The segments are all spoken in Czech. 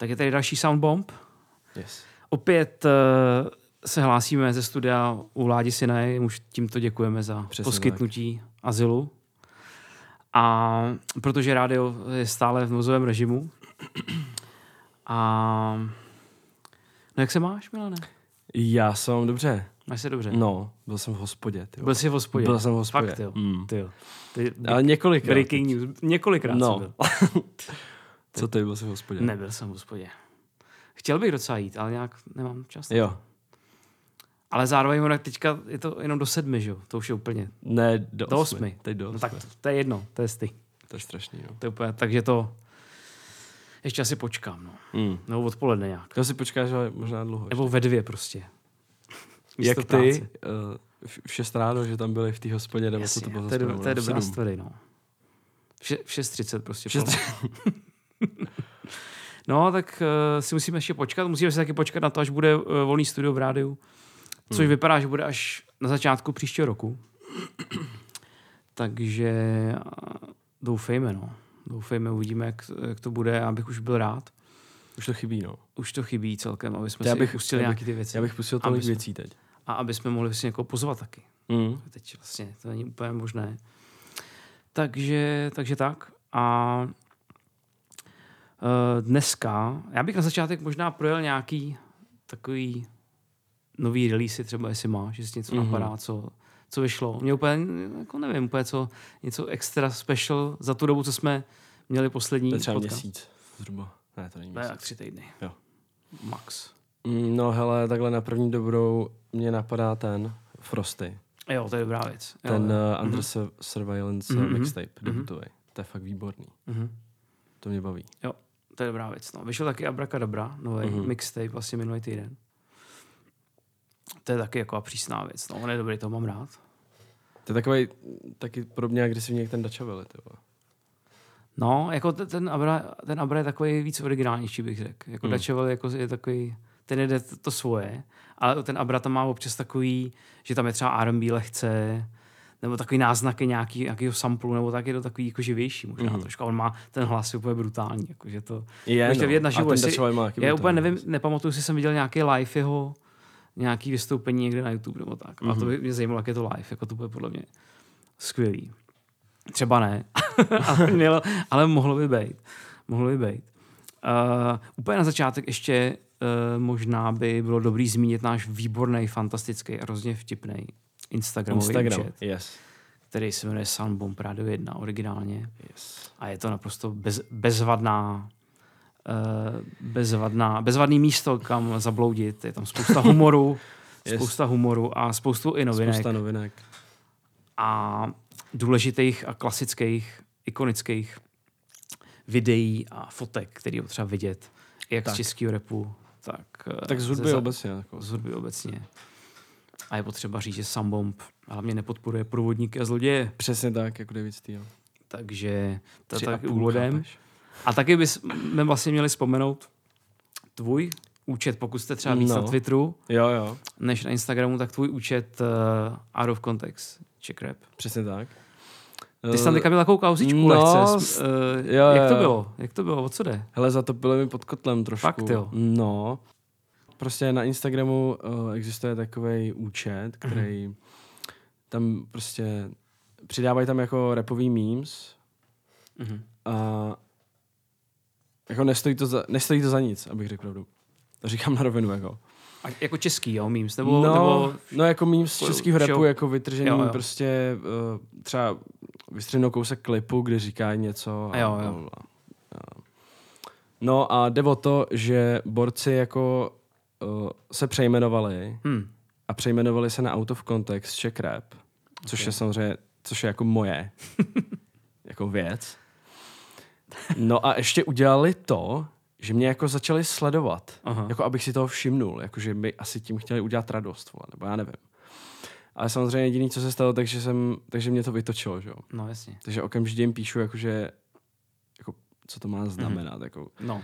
Tak je tady další Soundbomb. Yes. Opět uh, se hlásíme ze studia u Ládi Sinaj, už tímto děkujeme za Přesně poskytnutí tak. azylu. A protože rádio je stále v nouzovém režimu. A no jak se máš, Milane? Já jsem dobře. Máš se dobře? No, byl jsem v hospodě. Tyjo. Byl jsi v hospodě? Byl jsem v hospodě. Fakt, jo. Mm. Ty jo. Ty, Ale několikrát. breaking news. Několikrát No. jsem byl. Co ty byl jsi v hospodě? Nebyl jsem v hospodě. Chtěl bych docela jít, ale nějak nemám čas. Jo. Ale zároveň ono teďka je to jenom do sedmi, že jo? To už je úplně. Ne, do, Do osmi. osmi. Teď do No osmi. tak to, to je jedno, to je stejný. To je strašný, no. To je úplně, takže to ještě asi počkám, no. Mm. Nebo odpoledne nějak. To si počkáš ale možná dlouho. Nebo ve dvě prostě. Jak ty, práce. uh, v 6 ráno, že tam byli v té hospodě, nebo co to Jasně, bylo? to je, to je dobrá story, no. V še- v 6.30 prostě. V šest- pomalu. no, tak uh, si musíme ještě počkat. Musíme si taky počkat na to, až bude uh, volný studio v rádiu. Což Hmm. vypadá, že bude až na začátku příštího roku. Takže uh, doufejme, no. Doufejme, uvidíme, jak, jak to bude, abych už byl rád. Už to chybí, no. Už to chybí celkem, aby jsme Já si bych- pustili já bych- nějaké ty věci. Já bych pustil tolik jsme- věcí teď. A aby jsme mohli si někoho pozvat taky. Mm. Teď vlastně to není úplně možné. Takže, takže tak. A dneska, já bych na začátek možná projel nějaký takový nový release, třeba jestli máš, jestli něco Mhm. mm-hmm. napadá, co, co vyšlo. Mě úplně, jako nevím, úplně co, něco extra special za tu dobu, co jsme měli poslední To třeba podcast. měsíc zhruba. Ne, to není Ne, měsíc. tak tři týdny. Jo. Max. Mm, No hele, takhle na první dobrou mě napadá ten Frosty. Jo, to je dobrá věc. Jo, Ten jo. uh, Under mm-hmm. Surveillance Mhm, mm-hmm. mixtape, mhm. debutový. To je fakt výborný. Mhm. To mě baví. Jo, to je dobrá věc. No. Vyšel taky Abracadabra, nový Mhm. mm-hmm. mixtape vlastně minulý týden. To je taky jako přísná věc. No. On je dobrý, to mám rád. To je takový taky podobně agresivní jak ten vole. No, jako te- ten Abra, ten Abra je takový víc originálnější, bych řekl. Jako hmm. Dačevel jako je takový, ten jde to, to svoje, ale ten Abra tam má občas takový, že tam je třeba R&B lehce, nebo takový náznaky nějaký, nějakého samplu, nebo tak je to takový jako živější možná Mhm. mm. trošku. On má ten hlas je úplně brutální, jako, že to, Je, Můžete vidět A naživo, ten jestli- má Já úplně nevím, nepamatuju, jestli jsem viděl nějaký live jeho, nějaký vystoupení někde na YouTube nebo tak. Mm-hmm. A to by mě zajímalo, jak je to live. Jako to bude podle mě skvělý. Třeba ne, ale, mělo, ale mohlo by být. Mohlo by být. Uh, úplně na začátek ještě uh, možná by bylo dobrý zmínit náš výborný, fantastický a hrozně vtipný Instagramový Instagram, účet, yes. který se jmenuje Soundbomb Radio 1 originálně. yes. A je to naprosto bez, bezvadná, uh, bezvadná, bezvadný místo, kam zabloudit. Je tam spousta humoru, Yes. spousta humoru a spoustu i novinek. Spousta novinek. A důležitých a klasických, ikonických videí a fotek, který je třeba vidět, jak Tak. z českého repu, tak, eh, Tak z ze hudby obecně. Jako. z hudby obecně. A je potřeba říct, že Sambomb hlavně nepodporuje průvodníky a zloděje. Přesně tak, jako David Steele. Takže to je tak úvodem. chápeš? A taky bychom vlastně měli vzpomenout tvůj účet, pokud jste třeba víc No. na Twitteru Jo, jo, než na Instagramu, tak tvůj účet uh, out of context, Czech Rap. přesně tak. Ty jsi tam teďka měl takovou kauzičku no, lehce. s- Uh, jo, jak to bylo? Jak to bylo? O co jde? Hele, zatopili mi pod kotlem trošku. Fakt, jo? No. Prostě na Instagramu uh, existuje takový účet, který Mhm. tam prostě přidávají tam jako repový memes Mhm. a jako nestojí to za, nestojí to za nic, abych řekl pravdu. To říkám na rovinu, jako. A jako český, jo, memes? Nebo, no, nebo no, jako memes z českého rapu, jako vytržený Jo, jo. prostě uh, třeba vystřenou kousek klipu, kde říká něco. A, Jo, jo. bla, bla. Jo. No a jde o to, že borci jako uh, se přejmenovali hm, a přejmenovali se na Out of Context Czech Rap, což Ok. je samozřejmě, což je jako moje jako věc. No a ještě udělali to, že mě jako začali sledovat, Aha. jako abych si toho všimnul, jako že by asi tím chtěli udělat radost, vole, nebo já nevím. Ale samozřejmě jediný, co se stalo, takže, jsem, takže mě to vytočilo, že jo. no jasně. Takže okamžitě jim píšu, jakože, jako, co to má znamenat, mm-hmm. jako, No,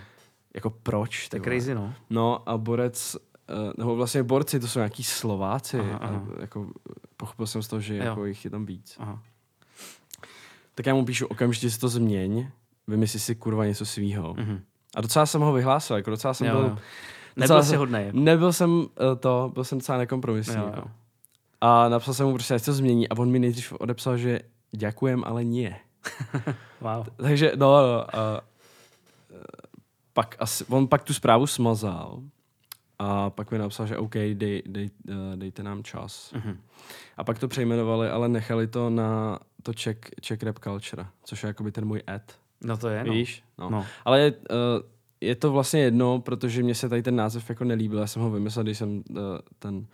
jako proč. to je crazy, no. No a borec, eh, nebo vlastně borci, to jsou nějaký Slováci. Aha, aha. A jako, pochopil jsem z toho, že Jo. jako jich je tam víc. Aha. Tak já mu píšu, okamžitě si to změň, vymysli si kurva něco svýho Mhm. A docela jsem ho vyhlásil, jako docela jsem Jo, byl... jo. Nebyl jsem- jsi hodnej. Jako. Nebyl jsem eh, to, byl jsem docela nekompromisní. Jo, jo. A napsal jsem mu prostě, ať se to změní a on mi nejdřív odepsal, že děkujem, ale nie. Wow. Takže no, no a, eh, pak asi, on pak tu zprávu smazal a pak mi napsal, že OK, dej, dej, eh, dejte nám čas. Mhm. A pak to přejmenovali, ale nechali to na to Czech, Czech Rap Culture, což je jakoby ten můj ad. No to je, no. Víš? No. No. Ale uh, je to vlastně jedno, protože mě se tady ten název jako nelíbil. Já jsem ho vymyslel, když jsem uh, ten,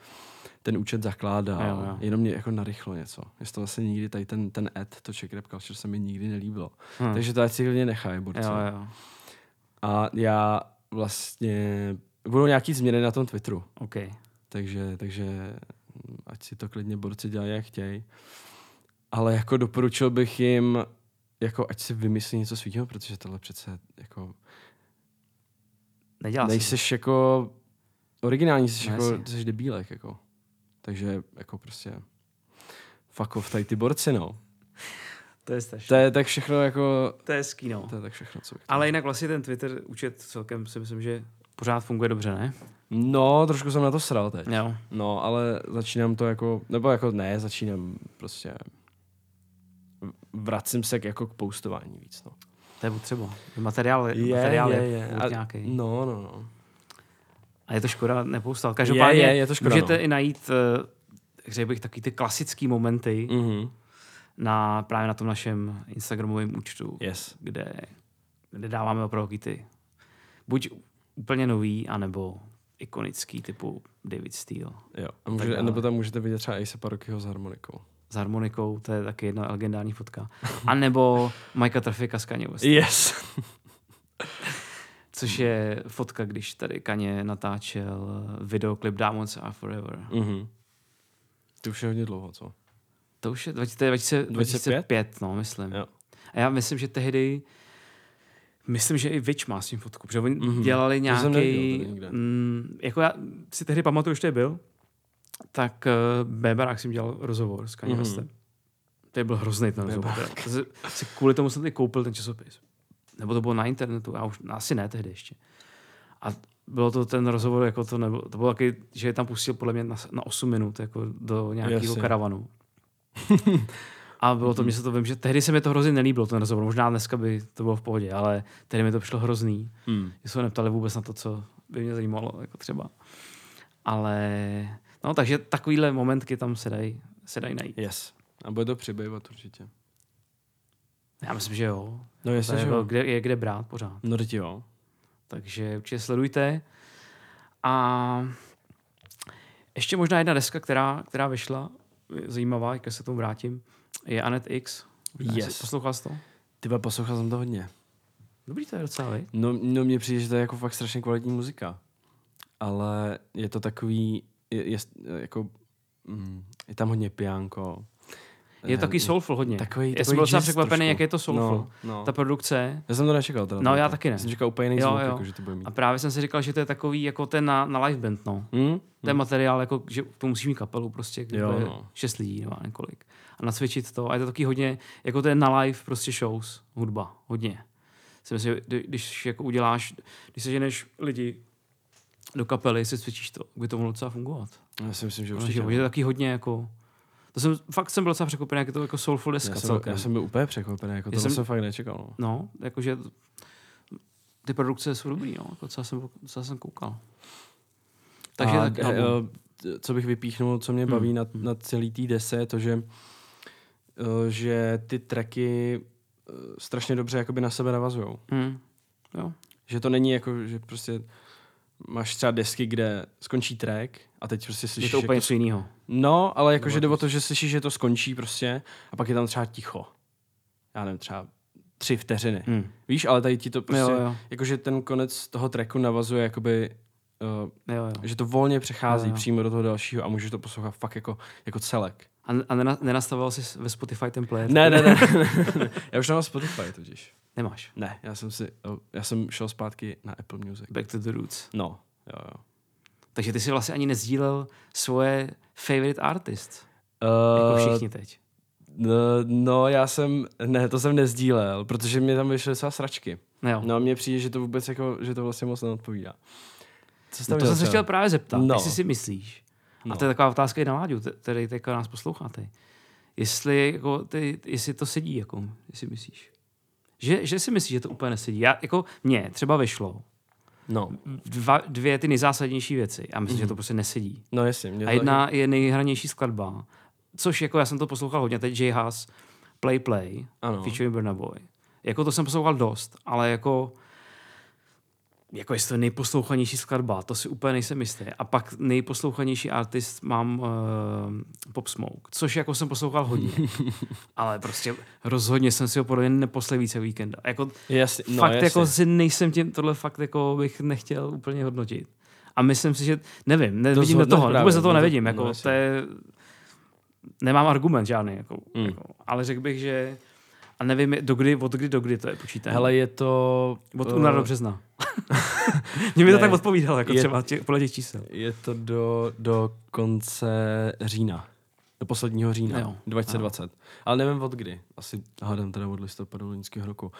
ten účet zakládal. Jo, jo. Jenom mě jako narychlo něco. Jestli to vlastně nikdy tady ten, ten ad, to Czech Rap Culture se mi nikdy nelíbilo. Hm. Takže to ať si klidně nechají. Jo, jo. A já vlastně... Budou nějaký změny na tom Twitteru. OK. Takže, takže ať si to klidně borci dělají, jak chtějí. Ale jako doporučil bych jim, jako ať si vymyslí něco svýho, protože tohle přece jako Nedělá se. nejseš jako originální, jsi No, jako, jsi debílek, jako. Takže jako prostě fuck off tady ty borci, no. To je strašné. To je tak všechno jako, To je hezký, no. to je tak všechno, co bych Ale jinak vlastně ten Twitter účet celkem si myslím, že pořád funguje dobře, ne? No, trošku jsem na to sral teď. Jo. No, ale začínám to jako, nebo jako ne, začínám prostě vracím se k, jako k postování víc, no. To je potřeba. Materiál je, materiál je, je, A, nějaký. no, no, no. A je to škoda nepoustat. Každopádně Je, je, je to škoda, můžete no. i najít, eh, řekl bych, takový ty klasický momenty Mhm. Na, právě na tom našem Instagramovém účtu, Yes. kde, kde dáváme opravdu ty buď úplně nový, anebo ikonický typu David Steele. Jo. A může, nebo tam můžete vidět třeba Ace Parokyho s harmonikou. S harmonikou, to je taky jedna legendární fotka. A nebo Mikea Trafika s Kanye West, Yes. což je fotka, když tady Kanye natáčel videoklip Diamonds Are Forever. mhm. To už je hodně dlouho, co? To už je 20, to je 20, 2005, no, myslím. Jo. A já myslím, že tehdy, myslím, že i Witch má s tím fotku, protože oni Mhm. mm-hmm. dělali To nějaký, tady nikde. mm, jako já si tehdy pamatuju, že to byl, tak uh, Beberák jsem dělal rozhovor s Kanye Mhm. Westem. To je byl hrozný ten rozhovor. Beberák. To si- kvůli tomu jsem tady koupil ten časopis. Nebo to bylo na internetu, já už asi ne tehdy ještě. A bylo to ten rozhovor, jako to nebylo, to bylo taky, že je tam pustil podle mě na, na 8 minut jako do nějakého karavanu. A bylo to, mně se to vím, že tehdy se mi to hrozně nelíbilo, ten rozhovor. Možná dneska by to bylo v pohodě, ale tehdy mi to přišlo hrozný. Hmm. Že se ho neptali vůbec na to, co by mě zajímalo, jako třeba. Ale, no, takže takovýhle momentky tam se dají, se dají najít. Yes. A bude to přibývat určitě. Já myslím, že jo. No jestli, je, že jako, jo. kde, je kde brát pořád. No teď jo. Takže určitě sledujte. A ještě možná jedna deska, která, která vyšla, zajímavá, jak se tomu vrátím, je Anet X. Yes. Poslouchal jsi to? Ty poslouchal jsem to hodně. Dobrý to je docela, vej? No, no mně přijde, že to je jako fakt strašně kvalitní muzika. Ale je to takový, je, je, jako, mm, je tam hodně piánko. Je to takový soulful hodně. Takový, Já jsem byl docela překvapený, trošku. jak je to soulful. No, no. Ta produkce. Já jsem to nečekal. Teda, No, já taky ne. Jsem čekal úplně jiný Jo, zvuk, jo. Jako, že to bude mít. A právě jsem si říkal, že to je takový jako ten na, na live band, no. Hmm? To je materiál, jako, že to musí mít kapelu prostě, kde Jo, no. šest lidí nebo několik. A nacvičit to. A je to taky hodně, jako to je na live prostě shows, hudba, hodně. Si myslím, že kdy- když jako uděláš, když seženeš lidi do kapely, si cvičíš to, by to mohlo docela fungovat. Já si myslím, že Určitě. určitě. Že je to taky hodně jako, to jsem, fakt jsem byl docela překvapený, jak je to jako soulful deska já, jsem, celkem. já jsem byl úplně překvapený, jako to jsem, jsem- fakt nečekal. No. No, jakože ty produkce jsou dobrý, no. Jako docela, jsem, docela jsem koukal. Takže a, tak, eh, album. eh, co bych vypíchnul, co mě baví Hmm, na, na celý té dese, je to, že, eh, že ty tracky strašně dobře jakoby na sebe navazují. Hmm. Jo. Že to není jako, že prostě máš třeba desky, kde skončí track a teď prostě Je slyšíš... to úplně jako, něco jiného. no, ale jako, Nebo že jde o to, že slyšíš, že to skončí prostě a pak je tam třeba ticho. Já nevím, třeba tři vteřiny. Hmm. Víš, ale tady ti to prostě, Jo, jo. jakože ten konec toho tracku navazuje jakoby, uh, jo, jo. že to volně přechází Jo, jo. přímo do toho dalšího a můžeš to poslouchat fakt jako, jako celek. A, a nena, nenastavoval jsi ve Spotify ten player? Ne, ne, ne, ne. Já už nemám Spotify totiž. Nemáš. Ne, já jsem si, já jsem šel zpátky na Apple Music. Back to the roots. No, jo, jo. Takže ty si vlastně ani nezdílel svoje favorite artist. Uh, Jako všichni teď. No, no, já jsem, ne, to jsem nezdílel, protože mě tam vyšly docela sračky. Jo. No a mně přijde, že to vůbec jako, že to vlastně moc neodpovídá. Co jsi No to jsem se chtěl právě zeptat, No. no. jestli si myslíš, no. A to je taková otázka i na Láďu, te- který teďka nás posloucháte, jestli, jako, ty, jestli to sedí, jako, jestli myslíš. Že, že si myslíš, že to úplně nesedí. Já, jako, mně třeba vyšlo No, dva, dvě ty nejzásadnější věci a myslím, mm. že to prostě nesedí. no jasně. Mě A jedna je nejhranější skladba, což jako já jsem to poslouchal hodně, teď J. Haas, Play Play, Ano. featuring Burna Boy. Jako to jsem poslouchal dost, ale jako jako jestli to je nejposlouchanější skladba, to si úplně nejsem jistý. A pak nejposlouchanější artist mám uh, Pop Smoke, což jako jsem poslouchal hodně. ale prostě rozhodně jsem si ho podle mě neposlal více víkenda. Jako, Jasně, no, fakt jasně. jako si nejsem tím, tohle fakt jako bych nechtěl úplně hodnotit. A myslím si, že nevím, nevidím do toho, právě, vůbec do toho no to- nevidím. no Jako, jasně. to je, nemám argument žádný, jako, Mm. jako, ale řekl bych, že a nevím, do kdy, od kdy do kdy to je počítané. Hele, je to... od února do března. Mě by to tak odpovídalo, jako je- třeba tě, podle těch čísel. Je to do, do konce října. Do posledního října Jo. 2020. Ale nevím od kdy. Asi hádám teda od listopadu loňského roku.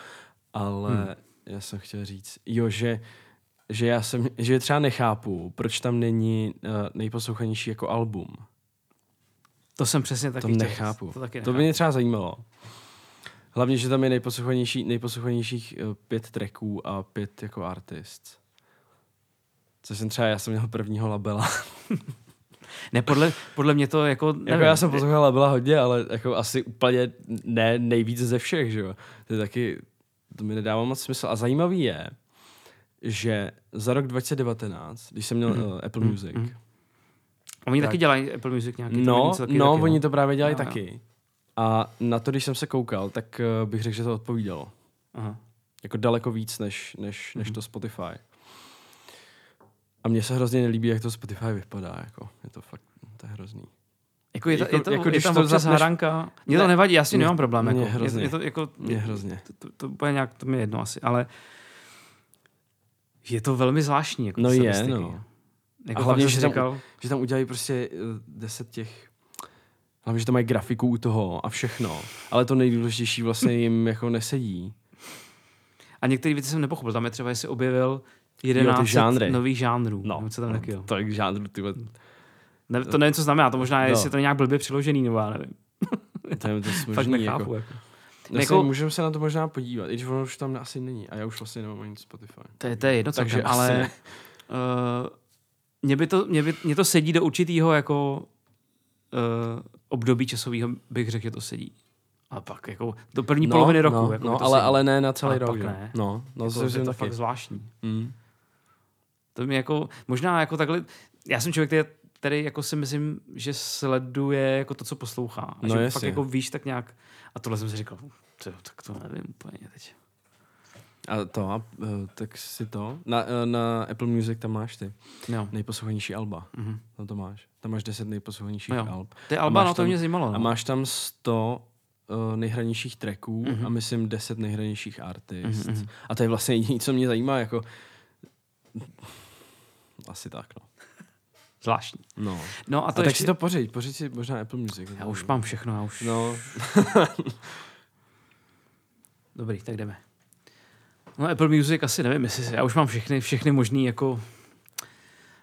Ale Hmm. já jsem chtěl říct, jo, že, že já jsem, že třeba nechápu, proč tam není uh, nejposlouchanější jako album. To jsem přesně taky to nechápu. To, taky to nechápu. by mě třeba zajímalo. Hlavně, že tam je nejposlouchanější, nejposlouchanějších uh, pět tracků a pět jako artist. Což jsem třeba, já jsem měl prvního labela. Ne, podle, podle mě to jako... Nevím, Jako já jsem poslouchal labela hodně, ale jako asi úplně ne nejvíc ze všech, že jo. To je taky, to mi nedává moc smysl. A zajímavý je, že za rok 2019, když jsem měl Mhm. uh, Apple Mhm. Music, Mhm. Oni tak- taky dělají Apple Music nějaký. no, co taky no, taky, oni to právě dělají Jo, jo. A na to, když jsem se koukal, tak uh, bych řekl, že to odpovídalo. Aha. Jako daleko víc, než, než, než Mhm. to Spotify. A mně se hrozně nelíbí, jak to Spotify vypadá. Jako. Je to fakt, to je hrozný. Jako je, to, Jako- je, to, jako je když tam to občas zapneš- hranka. Mně to Ne, nevadí, já s tím mě- nemám problém. mě Jako. Je, hrozně. je, to jako, Mě hrozně. To, to, to úplně nějak, to mi je jedno asi, ale je to velmi zvláštní. Jako No je, no. Jako A hlavně, že tam- říkal, Že tam udělají prostě eh, deset těch... Hlavně, že tam mají grafiku u toho a všechno. Ale to nejdůležitější vlastně jim jako nesedí. a některé věci jsem nepochopil. Tam je třeba, jestli objevil 11 žánry. nových žánrů. No, co tam taky, jo. to je žádný, ty Ne, to nevím, co znamená. To možná, je, No. jestli to je nějak blbě přiložený, nebo já nevím. to je to Fakt nechápu. jako. Jako. Jako, Jako- můžeme se na to možná podívat, i když ono už tam asi není. A já už vlastně nemám ani Spotify. To je, to je jedno, Takže ale ne. uh, mě, by to, mě, by, mě to sedí do určitého jako uh, období časového, bych řekl, že to sedí. A pak jako do první No, poloviny roku. No, jako no ale, sedí. ale ne na celý Ale rok. ne. No, no jako, to je to taky. fakt zvláštní. Mm. To mi jako, možná jako takhle, já jsem člověk, který, který jako si myslím, že sleduje jako to, co poslouchá. A No že fakt jasně. jako víš tak nějak, a tohle jsem si říkal, "Tyjo, tak to nevím úplně teď. A to, a, eh, tak si to. Na, eh, na Apple Music tam máš ty Jo. nejposlouchanější alba. Mhm. Tam to máš. Tam máš 10 nejposlouchanějších No jo. alb. Ty A Alba, no to mě zajímalo. No. A máš tam 100 uh, nejhranějších tracků Mhm. a myslím 10 nejhranějších artist. Mhm, mhm. A to je vlastně jediné, co mě zajímá, jako asi tak, no. Zvláštní. No. No a A to tak ještě... si to pořiď, pořiď si možná Apple Music. Já už mám všechno, já už... No, Dobrý, tak jdeme. No Apple Music asi nevím, jestli já už mám všechny, všechny možný jako...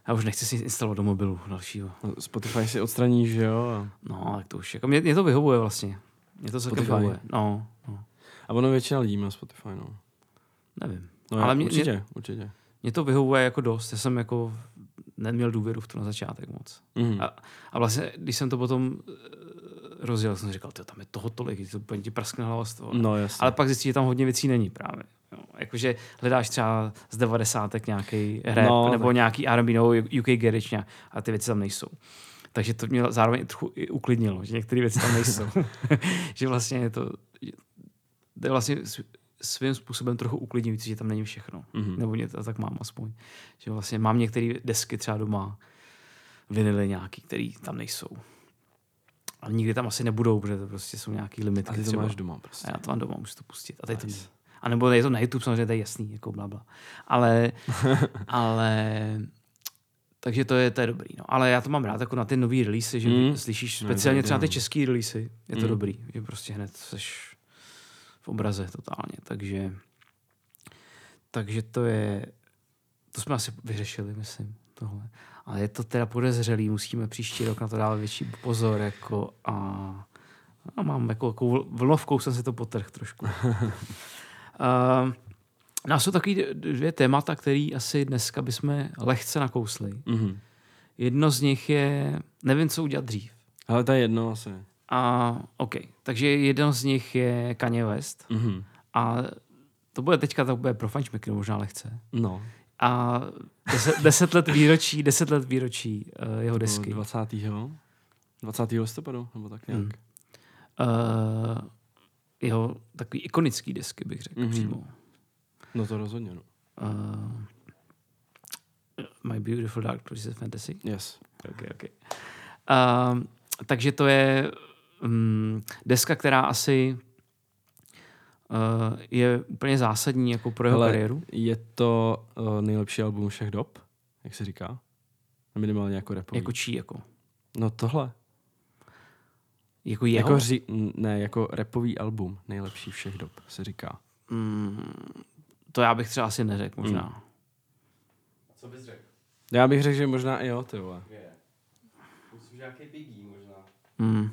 Já už nechci si instalovat do mobilu dalšího. Spotify si odstraníš, že jo? No, tak to už, jako mě, mě to vyhovuje vlastně. Mě to celkem vyhovuje. No, no, a ono většina lidí má Spotify, no. nevím. no Ale mě- určitě, mě... určitě. Mě to vyhovuje jako dost. Já jsem jako neměl důvěru v to na začátek moc. Mhm. A, a vlastně, když jsem to potom eh, rozjel, jsem říkal, "Tyjo, tam je toho tolik, to úplně ti praskne hlava z toho. No jasně. Ale pak zjistíš, že tam hodně věcí není právě. Jakože hledáš třeba z devadesátek nějaký rap No, nebo tak- nějaký R&B nebo UK garage a ty věci tam nejsou. Takže to mě zároveň trochu i uklidnilo, že některé věci tam nejsou. že vlastně je to, je vlastně svým způsobem trochu uklidňující, že tam není všechno. Mhm. Nebo mě to tak mám aspoň. Že vlastně mám některé desky třeba doma, vinily nějaký, které tam nejsou. A nikdy tam asi nebudou, protože to prostě jsou nějaký limitky A ty to třeba. máš doma prostě. A já to mám doma, můžu to pustit. A teď Nice. to není. A nebo je to na YouTube, samozřejmě to je jasný, jako bla, bla. Ale, ale takže to je, to je dobrý. No. Ale já to mám rád jako na ty nový releasy, že Mm. slyšíš No, speciálně třeba ty český releasy. Je to Mm. dobrý, že prostě hned seš v obraze totálně. Takže, takže to je, to jsme asi vyřešili, myslím, tohle. Ale je to teda podezřelý, musíme příští rok na to dávat větší pozor, jako a, a mám jako, jako vlnovkou jsem si to potrh trošku. uh, nás jsou takový dvě témata, které asi dneska bychom lehce nakousli. Mhm. Jedno z nich je, nevím, co udělat dřív. Ale to je jedno asi. A OK, takže jedno z nich je Kanye West Mhm. a to bude teďka, to bude pro fančmeky možná lehce. No. A deset, deset let výročí, deset let výročí uh, jeho desky. 20. 20. listopadu, nebo tak nějak. Hmm. Uh, jeho takový ikonický desky, bych řekl Mhm. mm-hmm. přímo. No to rozhodně, no. Uh, My Beautiful Dark Twisted Fantasy. Yes. Okay, okay. Uh, takže to je um, deska, která asi uh, je úplně zásadní jako pro jeho Hele, kariéru. Je to uh, nejlepší album všech dob, jak se říká? Minimálně jako rapový. Jako čí, jako? No tohle. Jako jeho? Jako ři- ne, jako rapový album, nejlepší všech dob, se říká. mm, to já bych třeba asi neřekl možná. Hmm. Co bys řekl? Já bych řekl, že možná i jo, ty vole. Je. Myslím, že nějaký Biggie možná. Mm.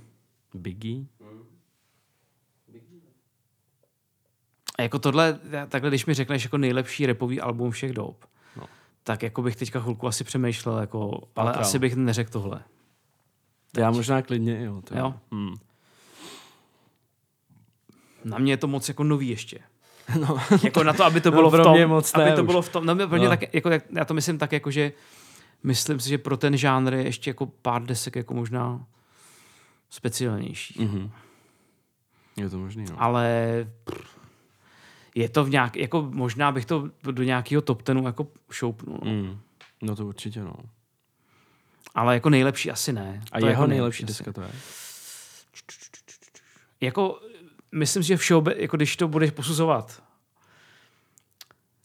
Biggie? Hm? Biggie? A jako tohle, takhle, když mi řekneš jako nejlepší repový album všech dob, No. tak jako bych teďka chvilku asi přemýšlel, jako, ale asi bych neřekl tohle. Já možná klidně jo. Jo? Hmm. Na mě je to moc jako nový ještě. No. jako na to, aby to No, bylo pro v tom, mě moc aby ne to už. bylo v tom, no, pro mě No. tak, jako, jak- já to myslím tak, jako, že myslím si, že pro ten žánr je ještě jako pár desek jako možná speciálnější. Mhm. Je to možný, no. Ale je to v nějak, jako možná bych to do nějakého top tenu jako šoupnul. No. Mm. No to určitě, no. Ale jako nejlepší asi ne. A To jeho jako nejlepší deska to je? Jako, myslím si, že všeobe, jako když to budeš posuzovat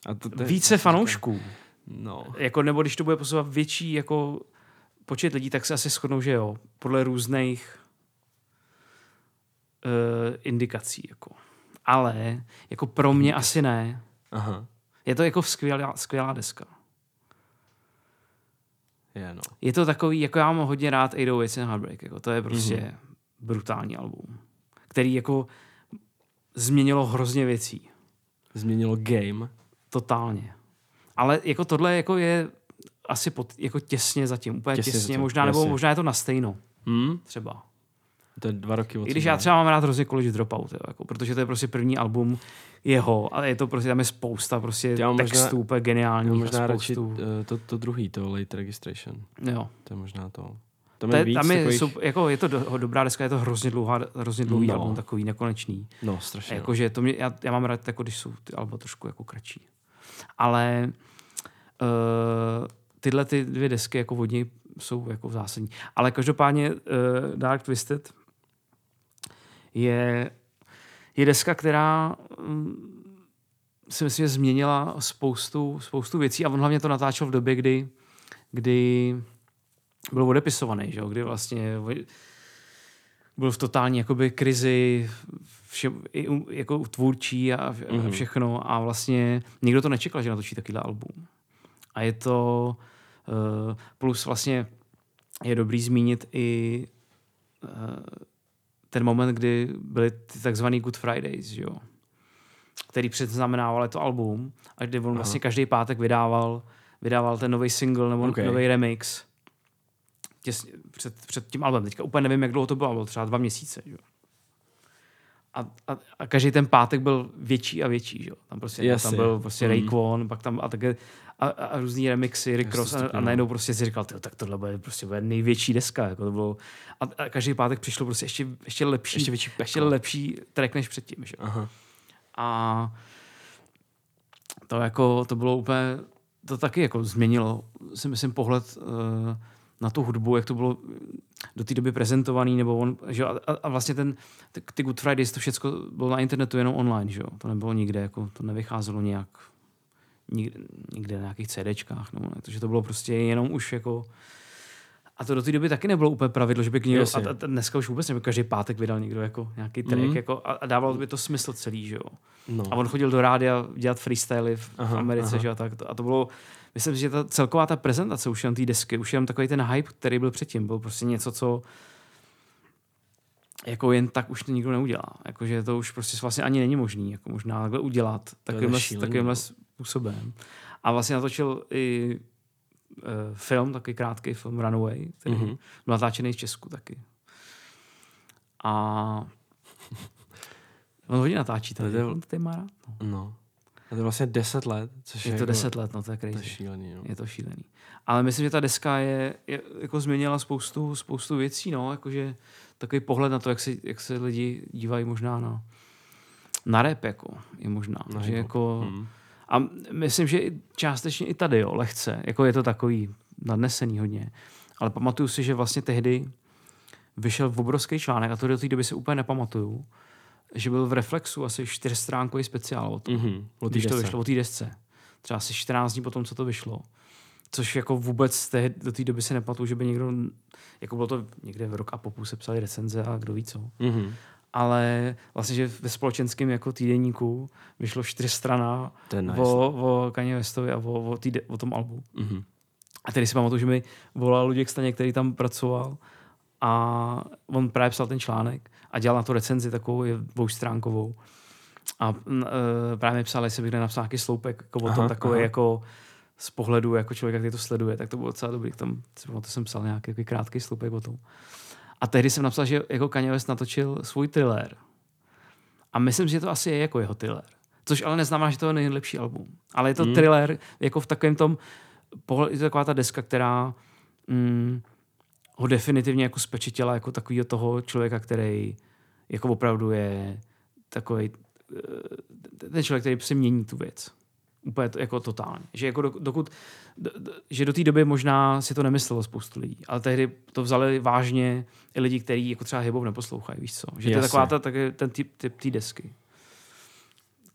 A to, to je- více fanoušků, No. jako, nebo když to bude posuzovat větší jako počet lidí, tak se asi shodnou, že jo, podle různých uh, indikací. Jako. Ale jako pro mě asi ne. Aha. Je to jako skvělá, skvělá deska. Je, no. Je to takový, jako já mám hodně rád 808 and Heartbreak, jako to je prostě Mhm. mm-hmm. brutální album, který jako změnilo hrozně věcí. Změnilo game. Totálně. Ale jako tohle jako je asi pod, jako těsně zatím, úplně Těsně těsně, těsně zatím, možná, nebo jasně. možná je to na stejno, Hmm? třeba. To je dva roky od I když já třeba mám rád hrozně College Dropout, jo, jako, protože to je prostě první album jeho a je to prostě, tam je spousta prostě Já mám možná- textů, úplně geniální. No, možná radši uh, to, to druhý, to late registration. jo. To je možná to. Tam To je víc tam je, takových... jsou, jako, je to do, dobrá deska, je to hrozně, dlouhá, hrozně dlouhý No. album, takový nekonečný. No, strašně. no. Jakože to mě, já, já mám rád, jako, když jsou ty alba trošku jako kratší. Ale uh, tyhle ty dvě desky jako od něj jsou jako zásadní. Ale každopádně uh, Dark Twisted je, je deska, která um, si myslím, že změnila spoustu, spoustu věcí a on hlavně to natáčel v době, kdy, kdy byl odepisovaný, že? jo, kdy vlastně byl v totální jakoby krizi vše, jako tvůrčí a, Mhm. a všechno a vlastně nikdo to nečekal, že natočí takovýhle album. A je to uh, plus vlastně je dobrý zmínit i uh, ten moment, kdy byly ty takzvaný Good Fridays, že jo? který předznamenával to album a kdy on Aha. vlastně každý pátek vydával, vydával ten nový single nebo Ok. okay. nový remix těsně před, před tím albem. Teďka úplně nevím, jak dlouho to bylo, bylo třeba dva měsíce. Že? jo. A, a, a, každý ten pátek byl větší a větší. Že? jo. Tam, prostě, Jasně. tam byl prostě mm. Rayquan, pak tam a, také, a, a, různý remixy, Rick Ross a, a no. najednou prostě si říkal, "Tyjo, tak tohle bude, prostě bude největší deska. Jako to bylo, a, a, každý pátek přišlo prostě ještě, ještě lepší, Ještě větší peklo. ještě lepší track než předtím. Že? Aha. A to jako, to bylo úplně, to taky jako změnilo, si myslím, pohled uh, na tu hudbu, jak to bylo do té doby prezentovaný, nebo on, že, a, a, vlastně ten, ty, ty Good Fridays, to všechno bylo na internetu jenom online, že jo? to nebylo nikde, jako, to nevycházelo nějak nikde, nikde na nějakých CDčkách, ne, takže to bylo prostě jenom už jako a to do té doby taky nebylo úplně pravidlo, že by někdo, a, a, a dneska už vůbec nevím, každý pátek vydal někdo jako nějaký track Mhm. jako, a, a dávalo by to smysl celý, že jo. No. A on chodil do rádia dělat freestyly v, Aha, v Americe, aha. že jo, a tak to, a to bylo, myslím si, že ta celková ta prezentace už jenom té desky, už jenom takový ten hype, který byl předtím, byl prostě něco, co jako jen tak už to nikdo neudělá. Jakože to už prostě vlastně ani není možný, jako možná takhle udělat takovýmhle, takovýmhle no. Způsobem. A vlastně natočil i uh, film, takový krátký film Runaway, který Mhm. mm-hmm. byl natáčený v Česku taky. A on hodně natáčí tady, To je- má rád. No. no. A to je vlastně 10 let, což je, Je to jako, 10 let, no to je To je crazy. šílený, no. Je to šílený. Ale myslím, že ta deska je, je jako změnila spoustu, spoustu věcí, no, jakože takový pohled na to, jak se, jak se lidi dívají možná na, na rap, jako, je možná. Na že jako, Mm. A myslím, že i částečně i tady, jo, lehce, jako je to takový nadnesený hodně. Ale pamatuju si, že vlastně tehdy vyšel obrovský článek, a to do té doby si úplně nepamatuju, že byl v Reflexu asi čtyřstránkový speciál o tom Mhm. O když to desce. vyšlo o té desce. Třeba asi 14 dní potom, co to vyšlo. Což jako vůbec té, do té doby si nepamatuju, že by někdo, jako bylo to někde v rok a popu se psali recenze a kdo ví co. Mhm. Ale vlastně, že ve společenském jako týdenníku vyšlo čtyřstrana To nice. o, o Kanye Westovi a o, o, tý, de- o tom albu. Mhm. A tedy si pamatuju, že mi volal Luděk Staně, který tam pracoval a on právě psal ten článek a dělal na to recenzi takovou je dvoustránkovou. A mm, e, právě mi psal, jestli bych nenapsal nějaký sloupek jako o tom Aha, takový aha. jako z pohledu jako člověka, který to sleduje, tak to bylo docela dobrý. Tam si pamatuju, jsem psal nějaký takový krátký sloupek o tom. A tehdy jsem napsal, že jako Kanye West natočil svůj thriller. A myslím, že to asi je jako jeho thriller. Což ale neznamená, že to je nejlepší album. Ale je to Hmm. thriller jako v takovém tom, pohled, je to taková ta deska, která mm, ho definitivně jako spečetila jako takového toho člověka, který jako opravdu je takový ten člověk, který si mění tu věc. Úplně to, jako totálně. Že jako do, dokud, do, do, že do té doby možná si to nemyslelo spoustu lidí, ale tehdy to vzali vážně i lidi, kteří jako třeba hibou neposlouchají, víš co. Že to je taková ta, tak, ten typ, typ té desky.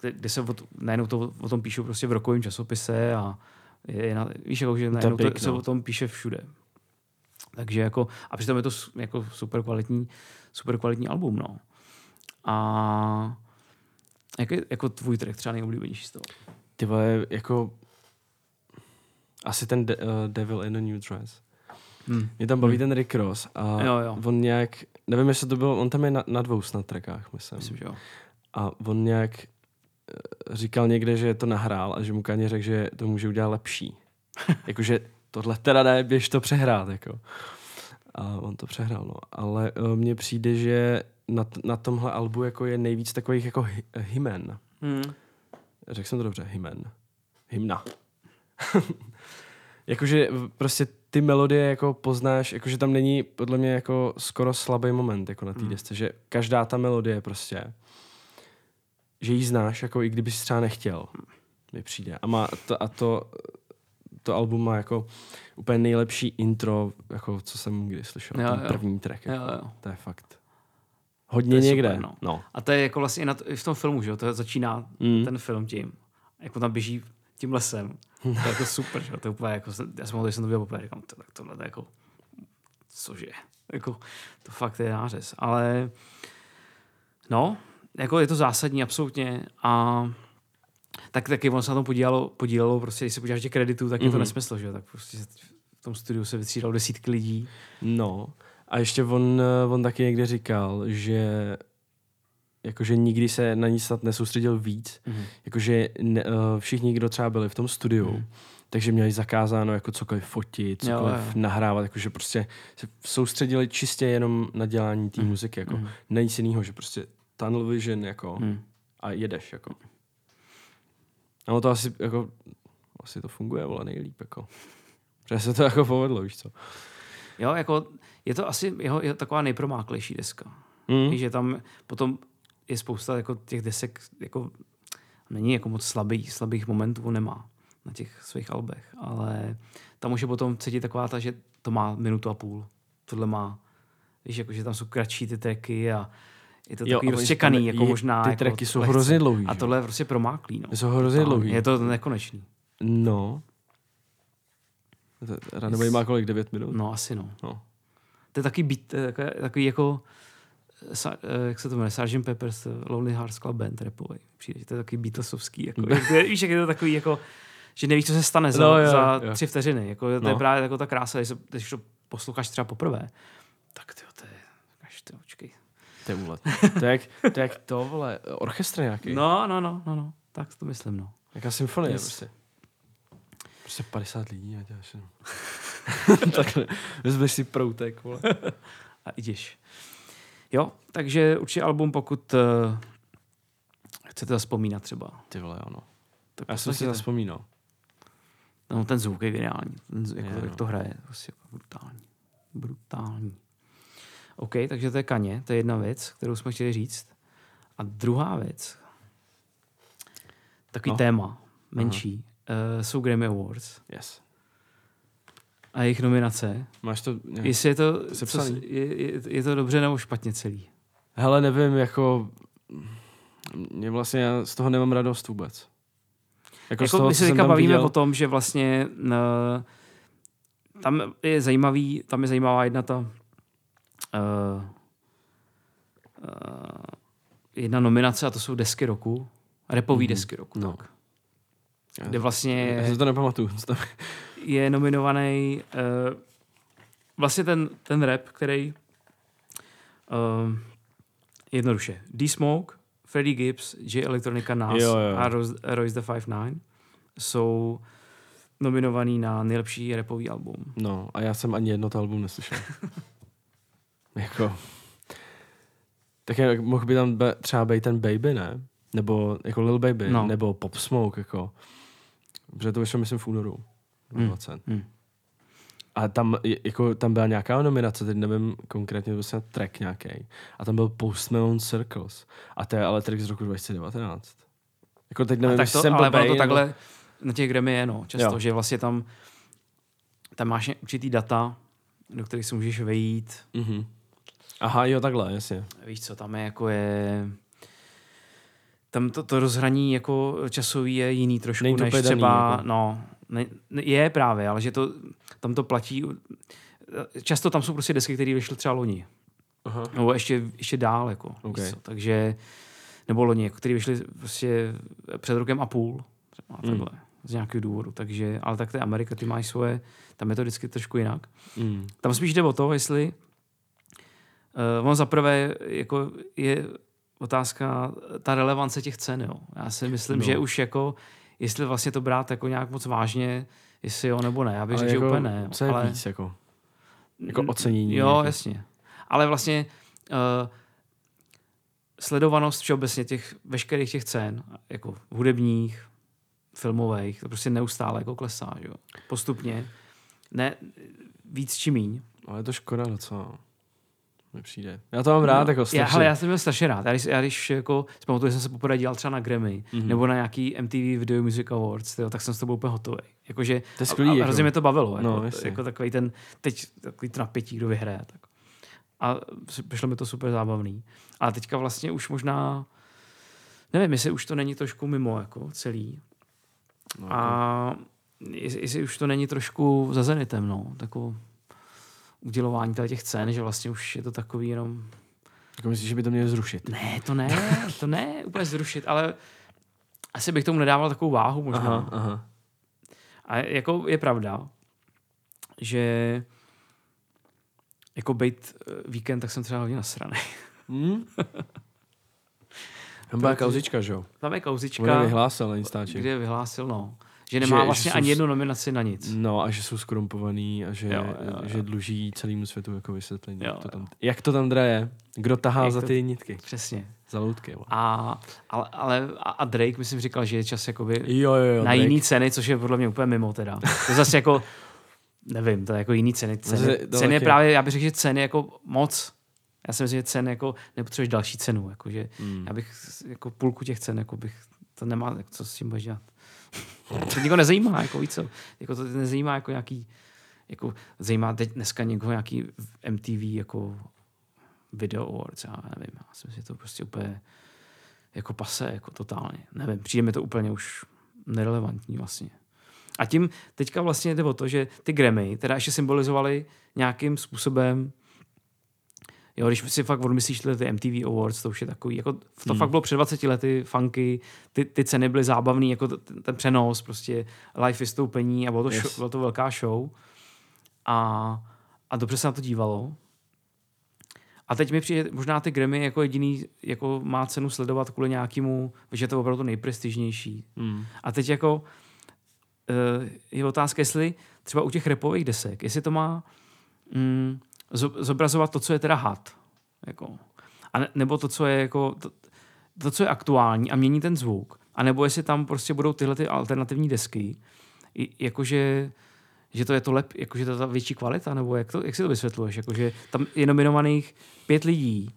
Kde, kde se o, t- najednou to, o tom píšou prostě v rokovém časopise a je, je na, víš, jako, že najednou to, se no. o tom píše všude. Takže jako, a přitom je to jako super kvalitní, super kvalitní album, no. A jak je, jako tvůj track třeba nejoblíbenější z toho? Ty vole, jako asi ten de- uh, Devil in a New Dress. Hmm. Mě tam baví ten Rick Ross a Jo, jo. on nějak, nevím, jestli to bylo, on tam je na, na dvou snad trackách, myslím. Myslím, že jo. A on nějak eh, říkal někde, že to nahrál a že mu Kanye řekl, že to může udělat lepší. Jakože tohle teda ne, běž to přehrát, jako. A on to přehrál, no. Ale uh, mně přijde, že na, t- na tomhle albu jako je nejvíc takových jako hy- hymen. Hmm. Řekl jsem to dobře, hymen. Hymna. jakože prostě ty melodie jako poznáš, jakože tam není podle mě jako skoro slabý moment jako na té Hmm. desce, že každá ta melodie prostě, že ji znáš, jako i kdyby si třeba nechtěl, mi přijde. A, má to, a to, to album má jako úplně nejlepší intro, jako co jsem kdy slyšel, Jo, ten jo. první track. Jo, Jako, jo. To je fakt hodně To někde. super, no. no. A to je jako vlastně i, na to, i v tom filmu, že jo? To je, začíná Mm. ten film tím. Jak on tam běží tím lesem. To je jako super, že jo? To je úplně jako, já jsem pamatuju, že jsem to viděl poprvé, říkám, to, tak tohle to je jako, cože? Jako, to fakt je nářez. Ale no, jako je to zásadní absolutně a tak taky on se na tom podílelo, podílelo prostě, když se podíváš těch kreditů, tak je to Mhm. nesmysl, že jo? Tak prostě v tom studiu se vytřídalo desítky lidí. No, a ještě on, eh, on taky někde říkal, že jakože nikdy se na ní snad nesoustředil víc, Mhm. jakože ne, uh, všichni, kdo třeba byli v tom studiu, Mhm. takže měli zakázáno jako cokoliv fotit, Jo, cokoliv jo. nahrávat, jakože prostě se soustředili čistě jenom na dělání té Mhm. muziky, jako Mhm. na nic jiného, že prostě tunnel vision jako Hmm. a jedeš jako. A to asi jako, asi to funguje, vole, nejlíp, jako. Že se to jako povedlo, víš co. Jo, jako je to asi jeho, je taková nejpromáklejší deska. Mm. Že tam potom je spousta jako těch desek, jako není jako moc slabý, slabých momentů, on nemá na těch svých albech, ale tam už je potom cítit taková ta, že to má minutu a půl. Tohle má, víš, jako, že tam jsou kratší ty tracky a je to Jo, takový rozčekaný, jako je- možná. Ty jako tracky jsou lehce. hrozně dlouhý. A tohle je prostě promáklý. No. Jsou hrozně dlouhý. Je to nekonečný. No. Runaway má kolik? 9 minut? No, asi no. No. To je taky beat, je takový, takový jako, sa, eh, jak se to jmenuje, Sgt. Pepper's eh, Lonely Hearts Club Band rapový. Přijde, že to je takový Beatlesovský. Jako, jak je, víš, jak je to takový jako, že nevíš, co se stane za, No, jo, za jo. tři vteřiny. Jako, to je No. právě jako ta krása, když, když to posloucháš třeba poprvé, tak tyjo, to je, až ty očkej. To je úlet. To je jak to, je jak to vole, orchestr nějaký. No, no, no, no, no, tak to myslím, no. Jaká symfonie Yes. prostě. Prostě 50 lidí a děláš jenom. Takhle. Vezmeš si proutek, vole. A ideš. Jo, takže určitě album, pokud uh, chcete zaspomínat třeba. Ty vole, ano. Tak Já jsem si zaspomínal. No, ten zvuk je geniální. Ten, z- jako, Je, jak no. to hraje, prostě jako brutální. Brutální. OK, takže to je kaně, to je jedna věc, kterou jsme chtěli říct. A druhá věc, takový No. no. téma, menší, uh, jsou Grammy Awards Yes. A jejich nominace. Máš to nějak... Jestli je to, co, je, je, je to dobře nebo špatně celý. Hele, nevím, jako... Mě vlastně, já z toho nemám radost vůbec. Jako, Jako toho, my se teďka bavíme viděl, o tom, že vlastně uh, tam je zajímavý, tam je zajímavá jedna ta uh, uh, jedna nominace a to jsou desky roku, repový Mhm. desky roku, No. tak. Já- Kde vlastně Já si to nepamatuju. Co tam- je nominovaný uh, vlastně ten, ten rap, který uh, jednoduše D-Smoke, Freddie Gibbs, J Electronica Nas Jo, jo. a Royce, Royce the 5'9 jsou nominovaný na nejlepší rapový album. No, a já jsem ani jedno to album neslyšel. jako... Tak jak mohl by tam be, třeba být ten Baby, ne? Nebo jako Lil Baby, No. nebo Pop Smoke, jako. Protože to vyšlo, myslím, v únoru. Hmm. 20. Hmm. A tam, jako, tam byla nějaká nominace, teď nevím konkrétně, to byl snad track nějaký. A tam byl Post Malone Circles. A to je ale track z roku 2019. Jako teď nevím, A tak to, jsem ale blbej, ono to nebo- takhle na těch Grammy je, no, často, Jo. že vlastně tam tam máš určitý data, do kterých se můžeš vejít. Mhm. Aha, jo, takhle, jasně. Víš co, tam je jako je... Tam to, to rozhraní jako časový je jiný trošku, než daný, třeba, jako. no, ne, je právě, ale že to, tam to platí, často tam jsou prostě desky, které vyšly třeba loni, Aha. nebo ještě, ještě dál, jako, Ok. víš co, takže, nebo loni, jako, které vyšly prostě před rokem a půl, třeba Mm. takhle, z nějakého důvodu, takže, ale tak to je Amerika, ty máš svoje, tam je to vždycky trošku jinak. Mm. Tam spíš jde o to, jestli uh, on zaprvé jako je otázka ta relevance těch cen. Jo. Já si myslím, no. že už jako, jestli vlastně to brát jako nějak moc vážně, jestli jo nebo ne. Já bych řekl, že jako, úplně ne. Co je ale... víc, jako? Jako ocenění Jo, jako. jasně. Ale vlastně uh, sledovanost všeobecně těch veškerých těch cen, jako hudebních, filmových, to prostě neustále jako klesá, že jo. Postupně. Ne, víc či míň. Ale je to škoda docela. Mi přijde. Já to mám rád, No, jako já, strašně. hele, já jsem byl strašně rád. Já když, já když jako, si pamatuju, že jsem se poprvé dělal třeba na Grammy, Mhm. mm-hmm. nebo na nějaký MTV Video Music Awards, tyjo, tak jsem s byl úplně hotový. Jakože, To je skvělý, a, a jako. hrozně mě to bavilo. Jako, No, jasně. jako takový ten, teď takový to napětí, kdo vyhraje. Tak. A přišlo mi to super zábavný. A teďka vlastně už možná, nevím, jestli už to není trošku mimo jako celý. No, jako, A jestli, jestli už to není trošku za zenitem, no, takovou udělování těch cen, že vlastně už je to takový jenom jako myslíš, že by to měli zrušit? ne, to ne, to ne úplně zrušit, ale asi bych tomu nedával takovou váhu možná. Aha, aha. A jako je pravda, že jako být eh, víkend, tak jsem třeba hodně nasranej. Hmm? Tam byla kauzička, že jo? Tam je On kauzička, je vyhlásil na Instači. kde vyhlásil, no, že nemá Že- že vlastně jsou ani jednu nominaci na nic. No a že jsou skorumpovaný a že, Jo, jo, jo. že dluží celému světu jako vysvětlení. Jo, jak, to jo. tam, jak to tam draje? Kdo tahá Jak za to- ty nitky? Přesně. Za loutky. A, ale, ale a, Drake, myslím, říkal, že je čas jakoby Jo, jo, jo. na Drake. jiný ceny, což je podle mě úplně mimo teda. To zase jako, nevím, to je jako jiný ceny. Ceny, to ceny je právě, já bych řekl, že ceny jako moc. Já si myslím, že ceny jako nepotřebuješ další cenu. Jako, že Hmm. já bych jako půlku těch cen, jako bych, to nemá, co s tím budeš dělat. To nikoho nezajímá, jako víc. Jako to nezajímá jako nějaký, jako zajímá teď dneska někoho nějaký MTV jako video awards, já nevím, já si myslím, že to prostě úplně jako pase, jako totálně. Nevím, přijde mi to úplně už nerelevantní vlastně. A tím teďka vlastně jde o to, že ty Grammy teda ještě symbolizovaly nějakým způsobem Jo, když si fakt odmyslíš tyhle ty MTV Awards, to už je takový, jako to hmm. fakt bylo před 20 lety, funky, ty, ty ceny byly zábavný, jako ten, ten přenos, prostě live vystoupení a bylo to, yes. show, bylo to velká show. A, a dobře se na to dívalo. A teď mi přijde možná ty Grammy jako jediný jako má cenu sledovat kvůli nějakému, že je to opravdu nejprestižnější. Hmm. A teď jako uh, je otázka, jestli třeba u těch repových desek, jestli to má mm, zobrazovat to, co je teda had. Jako. A ne, nebo to, co je jako to, to, co je aktuální a mění ten zvuk. A nebo jestli tam prostě budou tyhle ty alternativní desky, jakože že to je to lep, jakože to je ta větší kvalita, nebo jak, to, jak si to vysvětluješ, jakože tam je nominovaných pět lidí,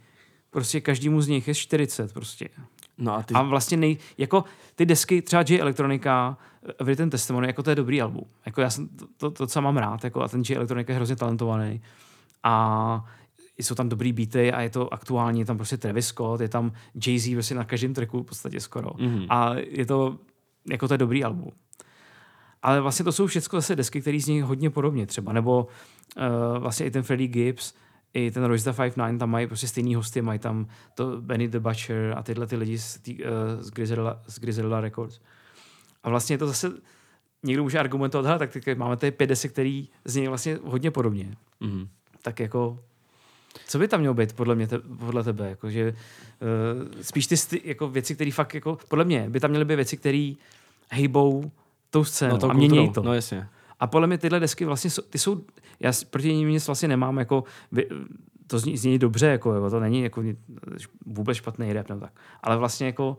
prostě každému z nich je 40 prostě. No a, ty... a vlastně nej, jako ty desky, třeba J Elektronika, Written Testimony, jako to je dobrý album. Jako já jsem to, to, to co mám rád, jako a ten J Elektronika je hrozně talentovaný a jsou tam dobrý beaty a je to aktuální, je tam prostě Travis Scott, je tam Jay-Z prostě na každém tracku v podstatě skoro. Mm-hmm. A je to, jako to je dobrý album. Ale vlastně to jsou všechno zase desky, které zní hodně podobně třeba, nebo uh, vlastně i ten Freddie Gibbs, i ten Royce the 59 tam mají prostě stejný hosty, mají tam to Benny the Butcher a tyhle ty lidi z, tý, uh, z, Griselda, z Griselda Records. A vlastně je to zase, někdo může argumentovat, tak máme tady pět desek, který zní vlastně hodně podobně. Mm-hmm tak jako co by tam mělo být podle mě, te, podle tebe? Jako, že, uh, spíš ty sty, jako věci, které fakt, jako, podle mě, by tam měly být věci, které hejbou tou scénou no, a mění to. No jasně. A podle mě tyhle desky vlastně jsou, ty jsou, já proti nim nic vlastně nemám, jako, to zní, zní dobře, jako, jako, to není jako vůbec špatný rap, nebo tak. Ale vlastně jako,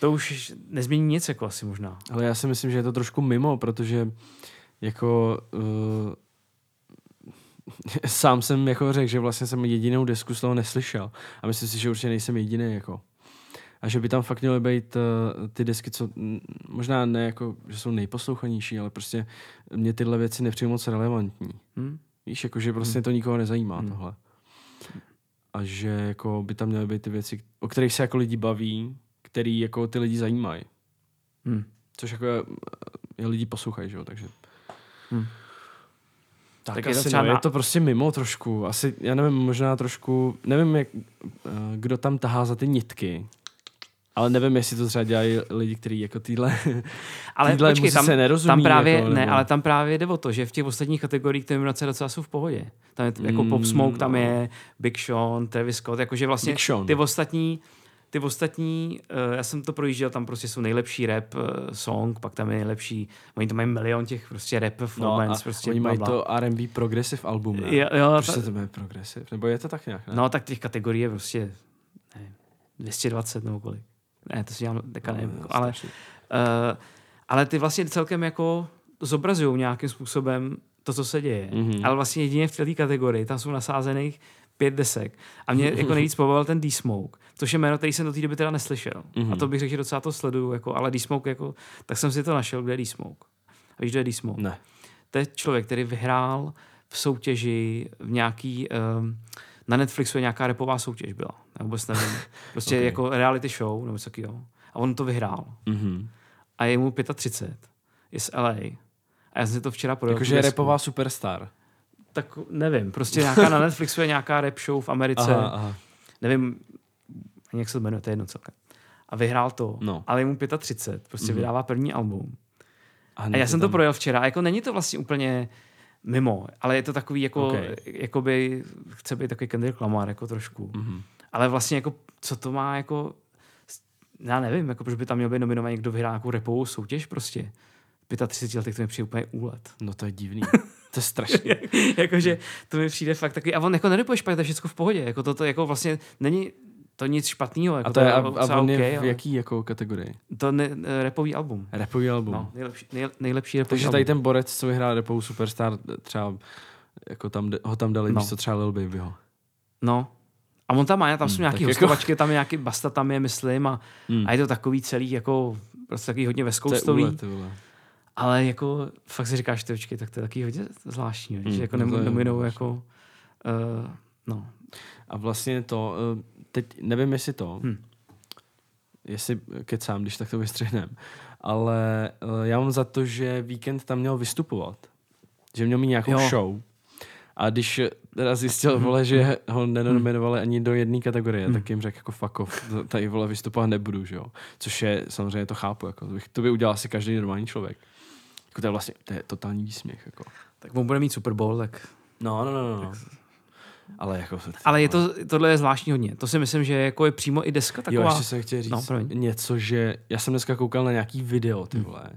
to už nezmění nic, jako asi možná. Ale já si myslím, že je to trošku mimo, protože jako uh sám jsem jako řekl, že vlastně jsem jedinou desku z toho neslyšel. A myslím si, že určitě nejsem jediný. Jako. A že by tam fakt měly být uh, ty desky, co možná ne jako, že jsou nejposlouchanější, ale prostě mě tyhle věci nepřijde moc relevantní. Hmm? Víš, jako, že prostě hmm. to nikoho nezajímá hmm. tohle. A že jako by tam měly být ty věci, o kterých se jako lidi baví, který jako ty lidi zajímají. Hmm. Což jako je, je lidi poslouchají, že jo, takže... Hmm. Tak, tak je, to třeba no, na... je to prostě mimo trošku. Asi, já nevím, možná trošku, nevím, jak, uh, kdo tam tahá za ty nitky. Ale nevím, jestli to třeba dělají lidi, kteří jako týhle, ale týhle počkej, tam, se nerozumí. Tam právě, jako, ne, ale tam právě jde o to, že v těch ostatních kategoriích ty nominace docela jsou v pohodě. Tam je jako mm, Pop Smoke, tam je Big Sean, Travis Scott, jakože vlastně ty ostatní ty ostatní, uh, já jsem to projížděl, tam prostě jsou nejlepší rap uh, song, pak tam je nejlepší, oni tam mají milion těch prostě rap performance. No prostě oni mají to R&B progressive album, ne? Jo, jo, Proč ta... se to jmenuje progressive? Nebo je to tak nějak, ne? No, tak těch kategorií je prostě nevím, 220 nebo kolik. Ne, to si dělám, teka nevím, no, ale, uh, ale ty vlastně celkem jako zobrazují nějakým způsobem to, co se děje. Mm-hmm. Ale vlastně jedině v této kategorii, tam jsou nasázených pět desek. A mě jako nejvíc pobavil ten D-Smoke, což je jméno, který jsem do té doby teda neslyšel. Mm-hmm. A to bych řekl, že docela to sleduju, jako, ale D-Smoke, jako, tak jsem si to našel, kde je D-Smoke. A víš, kde je D-Smoke? Ne. To je člověk, který vyhrál v soutěži v nějaký... Um, na Netflixu je nějaká repová soutěž byla. Já vůbec nevím. Prostě okay. jako reality show nebo co jo. A on to vyhrál. Mm-hmm. A je mu 35. Je z LA. A já jsem si to včera projel. Jakože je repová superstar tak nevím, prostě nějaká na Netflixu je nějaká rap show v Americe, aha, aha. nevím, jak se to jmenuje, to je jedno celkem. A vyhrál to, no. ale je mu 35, prostě mm-hmm. vydává první album. A, a já jsem tam... to projel včera, jako není to vlastně úplně mimo, ale je to takový jako, okay. jakoby, chce být takový Kendrick Lamar, jako trošku. Mm-hmm. Ale vlastně jako, co to má jako, já nevím, jako proč by tam měl být nominovaný, kdo vyhrá nějakou repovou soutěž prostě. 35 letech to mi přijde úplně úlet. No to je divný. To je strašně. jakože to mi přijde fakt takový. A on jako nerepuje špatně, to je všechno v pohodě. Jako to, to jako vlastně není to nic špatného. Jako a to, je, a, a on okay, je v jaký jako kategorii? To ne, repový album. Repový album. No, nejlepší, nej, nejlepší repový Takže tady ten borec, co vyhrál repovou Superstar, třeba jako tam, ho tam dali no. místo třeba Lil Babyho. No, a on tam má, tam jsou hmm, nějaké hostovačky, jako... tam je nějaký basta, tam je, myslím, a, hmm. a je to takový celý, jako prostě takový hodně veskoustový. Ale jako fakt si říkáš, ty očky, tak to je taky hodně zvláštní, mm, že jako no nominou jako uh, no. A vlastně to, uh, teď nevím, jestli to, hmm. jestli kecám, když tak to vystřihnem, Ale uh, já mám za to, že Víkend tam měl vystupovat. Že měl mít nějakou Jo. show. A když eh, teda zjistil, mm-hmm. vole, že ho nenominovali ani do jedné kategorie, mm. tak jim řekl jako fuck off, tady vole vystupovat nebudu, že jo. Což je, samozřejmě to chápu, jako, to, bych, to by udělal asi každý normální člověk. Jako to je vlastně, to je totální výsměch, jako. Tak on bude mít Super Bowl, tak... No, no, no, no. Ale jako... Ale je to, tohle je zvláštní hodně. To si myslím, že jako je přímo i deska Jo, taková. ještě jsem chtěl říct No, no, promiň. něco, že já jsem dneska koukal na nějaký video, ty vole,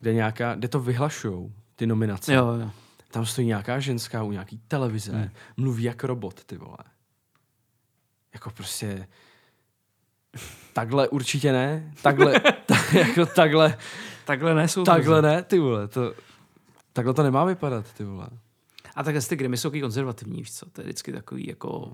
kde, nějaká, kde to vyhlašujou, ty nominace. jo, jo. Tam stojí nějaká ženská u nějaký televize, Hmm. mluví jak robot, ty vole. Jako prostě... Takhle určitě ne. Takhle, ta, jako takhle, Takhle nejsou. takhle ne, ty vole. To, takhle to nemá vypadat, ty vole. A takhle ty Grammy jsou takový konzervativní, víš co? To je vždycky takový jako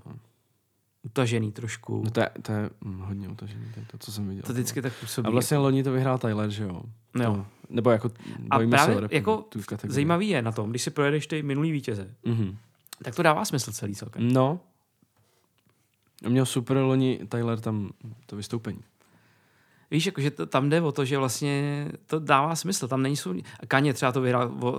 utažený trošku. No to je, to je hm, hodně utažený, to, to, co jsem viděl. to vždycky tak působí. A vlastně loni to vyhrál Tyler, že jo? Jo. To, nebo jako A se právě rapu, jako tu kategorii. zajímavý je na tom, když si projedeš ty minulý vítěze, Mhm. tak to dává smysl celý celkem. No. A měl super loni Tyler tam to vystoupení. Víš, jako, že to, tam jde o to, že vlastně to dává smysl. Tam není jsou... A Kanye třeba to vyhrál, o, uh,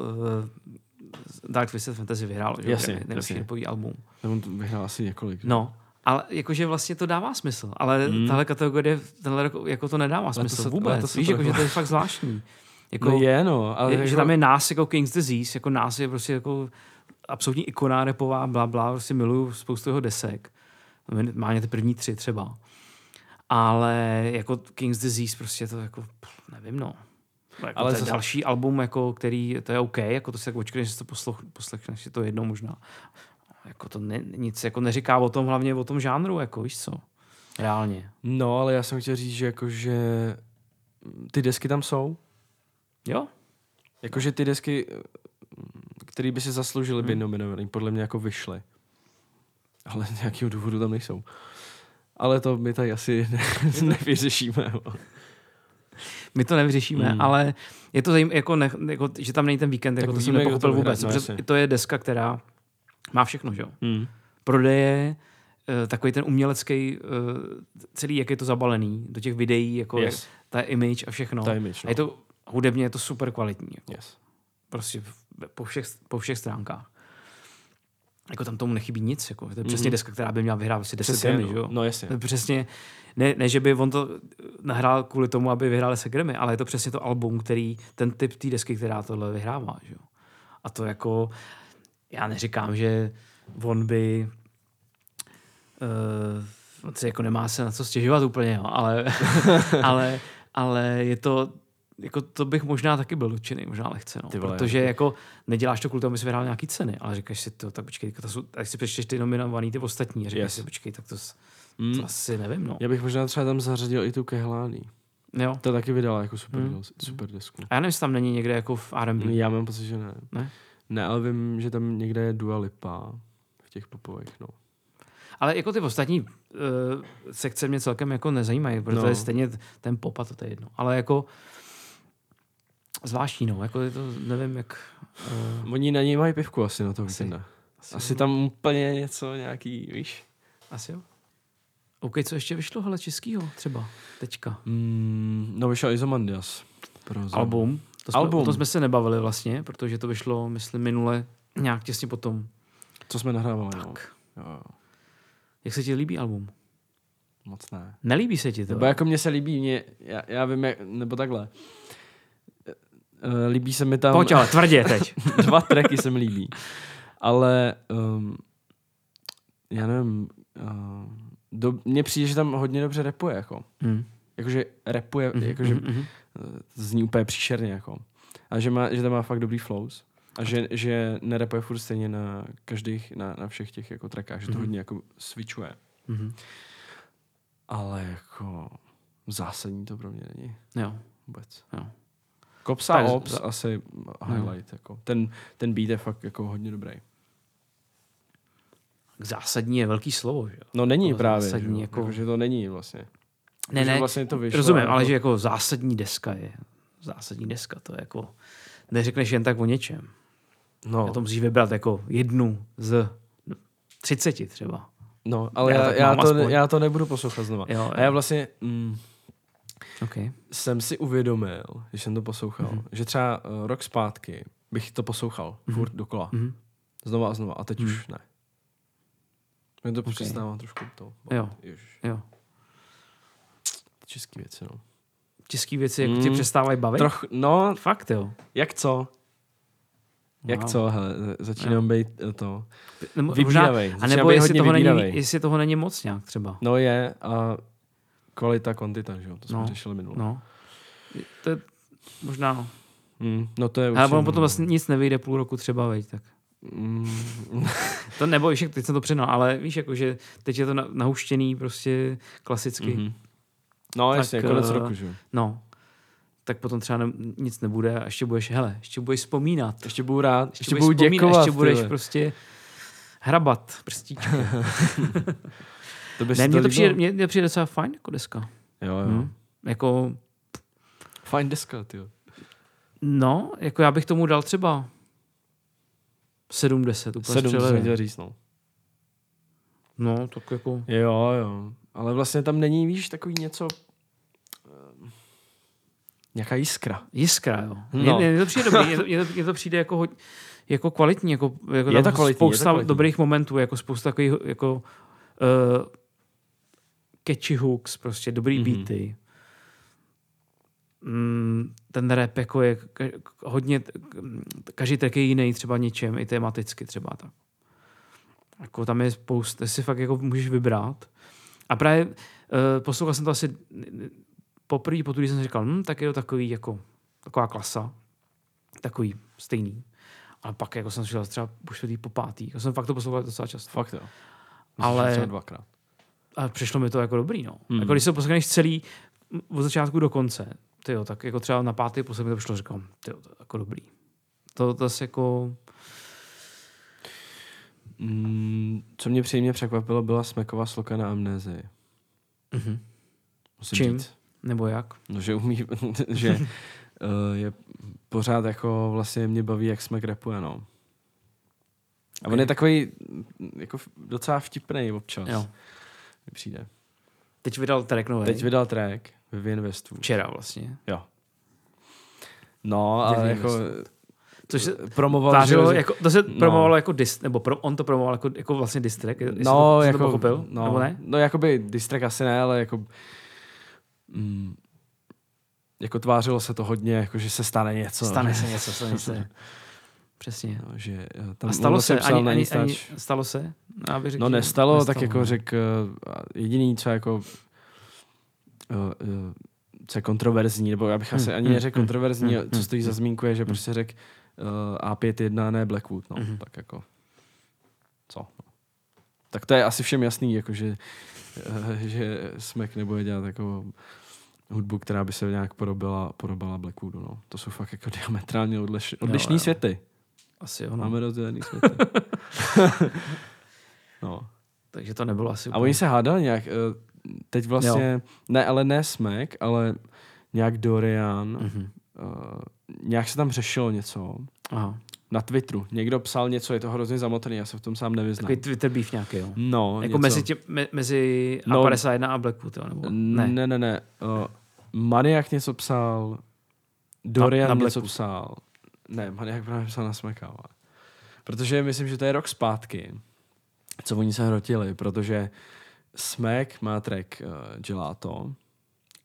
Dark Twisted Fantasy vyhrál, že? Jasně, jasně. album. On to vyhrál asi několik. že? No, ale jakože vlastně to dává smysl, ale Mm. mm. tahle kategorie, tenhle rok jako to nedává to smysl se- vůbec. ale to se Víš, jako, že to je fakt zvláštní. Jako, No je, no. Ale je, jako, že tam je nás jako King's Disease, jako nás je prostě jako absolutní ikona repová, bla, bla, prostě miluju spoustu jeho desek. Má ty první tři třeba. Ale jako King's Disease prostě to jako, pff, nevím no. Jako Ale Ale to je zase- další album, jako, který, to je OK, jako to si tak očkneš, že si to posloch, poslechneš si to jednou možná. Jako to ne, nic jako neříká o tom, hlavně o tom žánru, jako víš co. Reálně. No, ale já jsem chtěl říct, že jakože ty desky tam jsou. Jo? Jakože ty desky, které by si zasloužily být Hmm. nominovaný, podle mě jako vyšly. Ale z nějakého důvodu tam nejsou. Ale to my tady asi ne, nevyřešíme. My to nevyřešíme, Mm. mm. ale je to zajímavé, jako, ne, jako, že tam není ten víkend, Tak jako to jsem to nepochopil vůbec. no, protože to je deska, která má všechno, že jo? Hmm. Prodeje, eh, takový ten umělecký, eh, celý, jak je to zabalený, do těch videí, jako Yes. ta image a všechno. Ta image, no. A je to, hudebně je to super kvalitní, jako, Yes. prostě po všech, po všech stránkách. Jako tam tomu nechybí nic, jako. to je přesně Mhm. deska, která by měla vyhrát asi 10 Přesně, Grammy, no. jo? No jasně. To Přesně, ne, ne, že by on to nahrál kvůli tomu, aby vyhrál se Grammy, ale je to přesně to album, který, ten typ té desky, která tohle vyhrává. Že jo? A to jako, já neříkám, že on by uh, on jako nemá se na co stěžovat úplně, jo, ale, ale, ale je to, jako to bych možná taky byl dotčený, možná lehce, no, vole, protože jako neděláš to kvůli tomu, aby jsi vyhrál nějaký ceny, ale říkáš si to, tak počkej, to jsou, tak si přečteš ty nominovaný, ty ostatní, a říkáš Yes. si, počkej, tak to, Mm. to asi nevím, no. Já bych možná třeba tam zařadil i tu Kehlání. Jo. To taky vydala jako super, Mm. mm. super desku. A já nevím, jestli tam není někde jako v R&B. Já mám pocit, že ne. Ne? Ne, ale vím, že tam někde je Dua Lipa v těch popových, no. Ale jako ty ostatní uh, sekce mě celkem jako nezajímají, protože No. je stejně ten pop a to, to je jedno. Ale jako zvláštní, no. Jako je to, nevím, jak... Uh, Oni na něj mají pivku asi na to Asi. víkenda. Asi tam úplně něco nějaký, víš? asi jo. OK, co ještě vyšlo, hele, českýho třeba, teďka. Mm, no vyšel Izomandias. Pro Album. To jsme, Album. O tom jsme se nebavili vlastně, protože to vyšlo, myslím, minule nějak těsně potom. Co jsme nahrávali, no. Tak. Jo, jo. Jak se ti líbí album? Moc ne. Nelíbí se ti to? Nebo jako mně se líbí, mě, já, já vím, jak, nebo takhle. Eh, Líbí se mi tam... Pojď ale, tvrdě teď. dva tracky se mi líbí. Ale um, já nevím, uh, do, mně přijde, že tam hodně dobře repuje, jako. hmm. Jakože repuje, Mhm, jakože mhm, mhm. uh, zní úplně příšerně, jako. A že, má, že tam má fakt dobrý flows. A že, že nerepuje furt stejně na každých, na, na všech těch jako trackách, že to Mhm. hodně jako switchuje. Mhm. Ale jako zásadní to pro mě není Jo. vůbec. Jo. Kopsa Tak a Ops za- asi highlight. Jako. Ten, ten beat je fakt jako hodně dobrý. Zásadní je velký slovo, že jo? No není To právě, zásadní, že, jako- jako... že to není vlastně. Ne, ne, vlastně to vyšlo, rozumím, jako- ale že jako zásadní deska je, zásadní deska, to je jako, neřekneš jen tak o něčem. No, Já to musíš vybrat jako jednu z 30 třeba. no ale Já já, já, to, aspoň. já to nebudu poslouchat znova. Jo, A já vlastně, mm, Okay. jsem si uvědomil, když jsem to poslouchal, Mhm. mm-hmm. že třeba uh, rok zpátky bych to poslouchal mm-hmm. furt dokola. Mhm. Znova a znova. A teď Mhm. už ne. Mě to Ok. přestává trošku to. Jo. Ježiš, Jo. český věci, no. Český věci tě Mm. přestávají bavit? Troch, no, Fakt jo. jak co? Jak Wow. co, hele, začínám být eh, to. Vybíravej. a nebo jestli toho, není, jestli toho není moc nějak třeba. No je a kvalita, kvantita, že jo, to jsme No, řešili minule. No. To je možná, no. Mm, no to je Ale ono potom vlastně nic nevyjde půl roku třeba, veď, tak. Mm, To nebo víš, jak teď jsem to přenal, ale víš, jako, že teď je to na- nahuštěný prostě klasicky. mhm. No Tak, jasně, konec eh, roku, že jo. No. Tak potom třeba ne, nic nebude a ještě budeš, hele, ještě budeš vzpomínat. Ještě budu rád, ještě, ještě budeš budu děkovat. Ještě budeš tyhle. prostě hrabat prstíčky. to by ne, mně to přijde, mně, mně přijde docela fajn jako deska. Jo, jo. Hm? Jako, Fajn deska, ty. no, jako já bych tomu dal třeba 70, úplně Sedm, to jsem střelevě. chtěl říct, no. No, tak jako, Jo, jo. Ale vlastně tam není, víš, takový něco... eh, Nějaká jiskra. jiskra, jo. No. Mně, to přijde dobrý, mně to, mně to, přijde jako, hoď, jako kvalitní, jako, jako Je to kvalitní, je to spousta kvalitní. dobrých momentů, jako spousta takových jako uh, catchy hooks, prostě dobrý Mhm. mm-hmm. beaty. Mm, ten rap jako je ka- hodně, každý track je jiný třeba něčem, i tematicky třeba tak. Jako tam je spousta, si fakt jako můžeš vybrat. A právě uh, poslouchal jsem to asi poprvé, po jsem říkal, hm, tak je to takový jako taková klasa, takový stejný. A pak jako jsem šel třeba po čtvrtý, po pátý. Já jsem fakt to poslouchal docela často. Fakt jo. Ale- Ale... Třeba dvakrát. A přišlo mi to jako dobrý, no. Hmm. Jako když se poslechneš celý od začátku do konce, tyjo, tak jako třeba na pátý poslech mi to přišlo, říkám, tyjo, to je jako dobrý. To, to je jako, Mm, co mě příjemně překvapilo, byla Smeková sloka na amnézii. Mhm. Musím Čím? říct. nebo jak? No, že umí, že uh, je pořád jako vlastně mě baví, jak Smek rapuje, no. A on Ok. je takový mm, jako docela vtipný občas. Jo. Mi přijde. Teď vydal track nový. Teď vydal track Vivian Westwood. Včera vlastně. Jo. No, ale jako Což se promoval, tvářilo, že- jako, to se no. promovalo jako dis, nebo pro, on to promoval jako, jako vlastně jestli no, to, jako, to pochopil, no, nebo ne? No, jakoby distrack asi ne, ale jako mm, jako tvářilo se to hodně, jako že se stane něco. Stane se něco, stane se. Přesně. No, že eh, tam A stalo se, psal ani, na ani, ani, stalo se? No, řekl, No že nestalo, tak jako řekl, eh, jediný, co jako uh, co je kontroverzní, nebo já bych asi Hmm, ani hmm, neřekl hmm, kontroverzní, co stojí za zmínku je, že prostě řekl uh, A51, ne Blackwood, no, Mhm. tak jako co? No. Tak to je asi všem jasný, jako že, uh, že Smek nebude dělat jako hudbu, která by se nějak podobala, podobala Blackwoodu, no. To jsou fakt jako diametrálně odliš, odlišný jo. světy. Asi jo, no. Máme rozdělený světy. no. Takže to nebylo asi A oni se hádali nějak, eh, teď vlastně, Jo. ne, ale ne Smek, ale nějak Dorian, mm. Mhm. uh, nějak se tam řešilo něco Aha. na Twitteru. Někdo psal něco, je to hrozně zamotaný, já se v tom sám nevyznám. Takový Twitter beef nějaký, jo. No, Jako něco. mezi, tě, me, mezi No. A51 a Blackwood, jo? Nebo? Ne. Ne, ne, ne. Uh, Maniak něco psal, Dorian na něco Blackwood. psal. Ne, Maniak právě psal na Smeka. ale. Protože myslím, že to je rok zpátky, co oni se hrotili, protože Smek má track uh, Gelato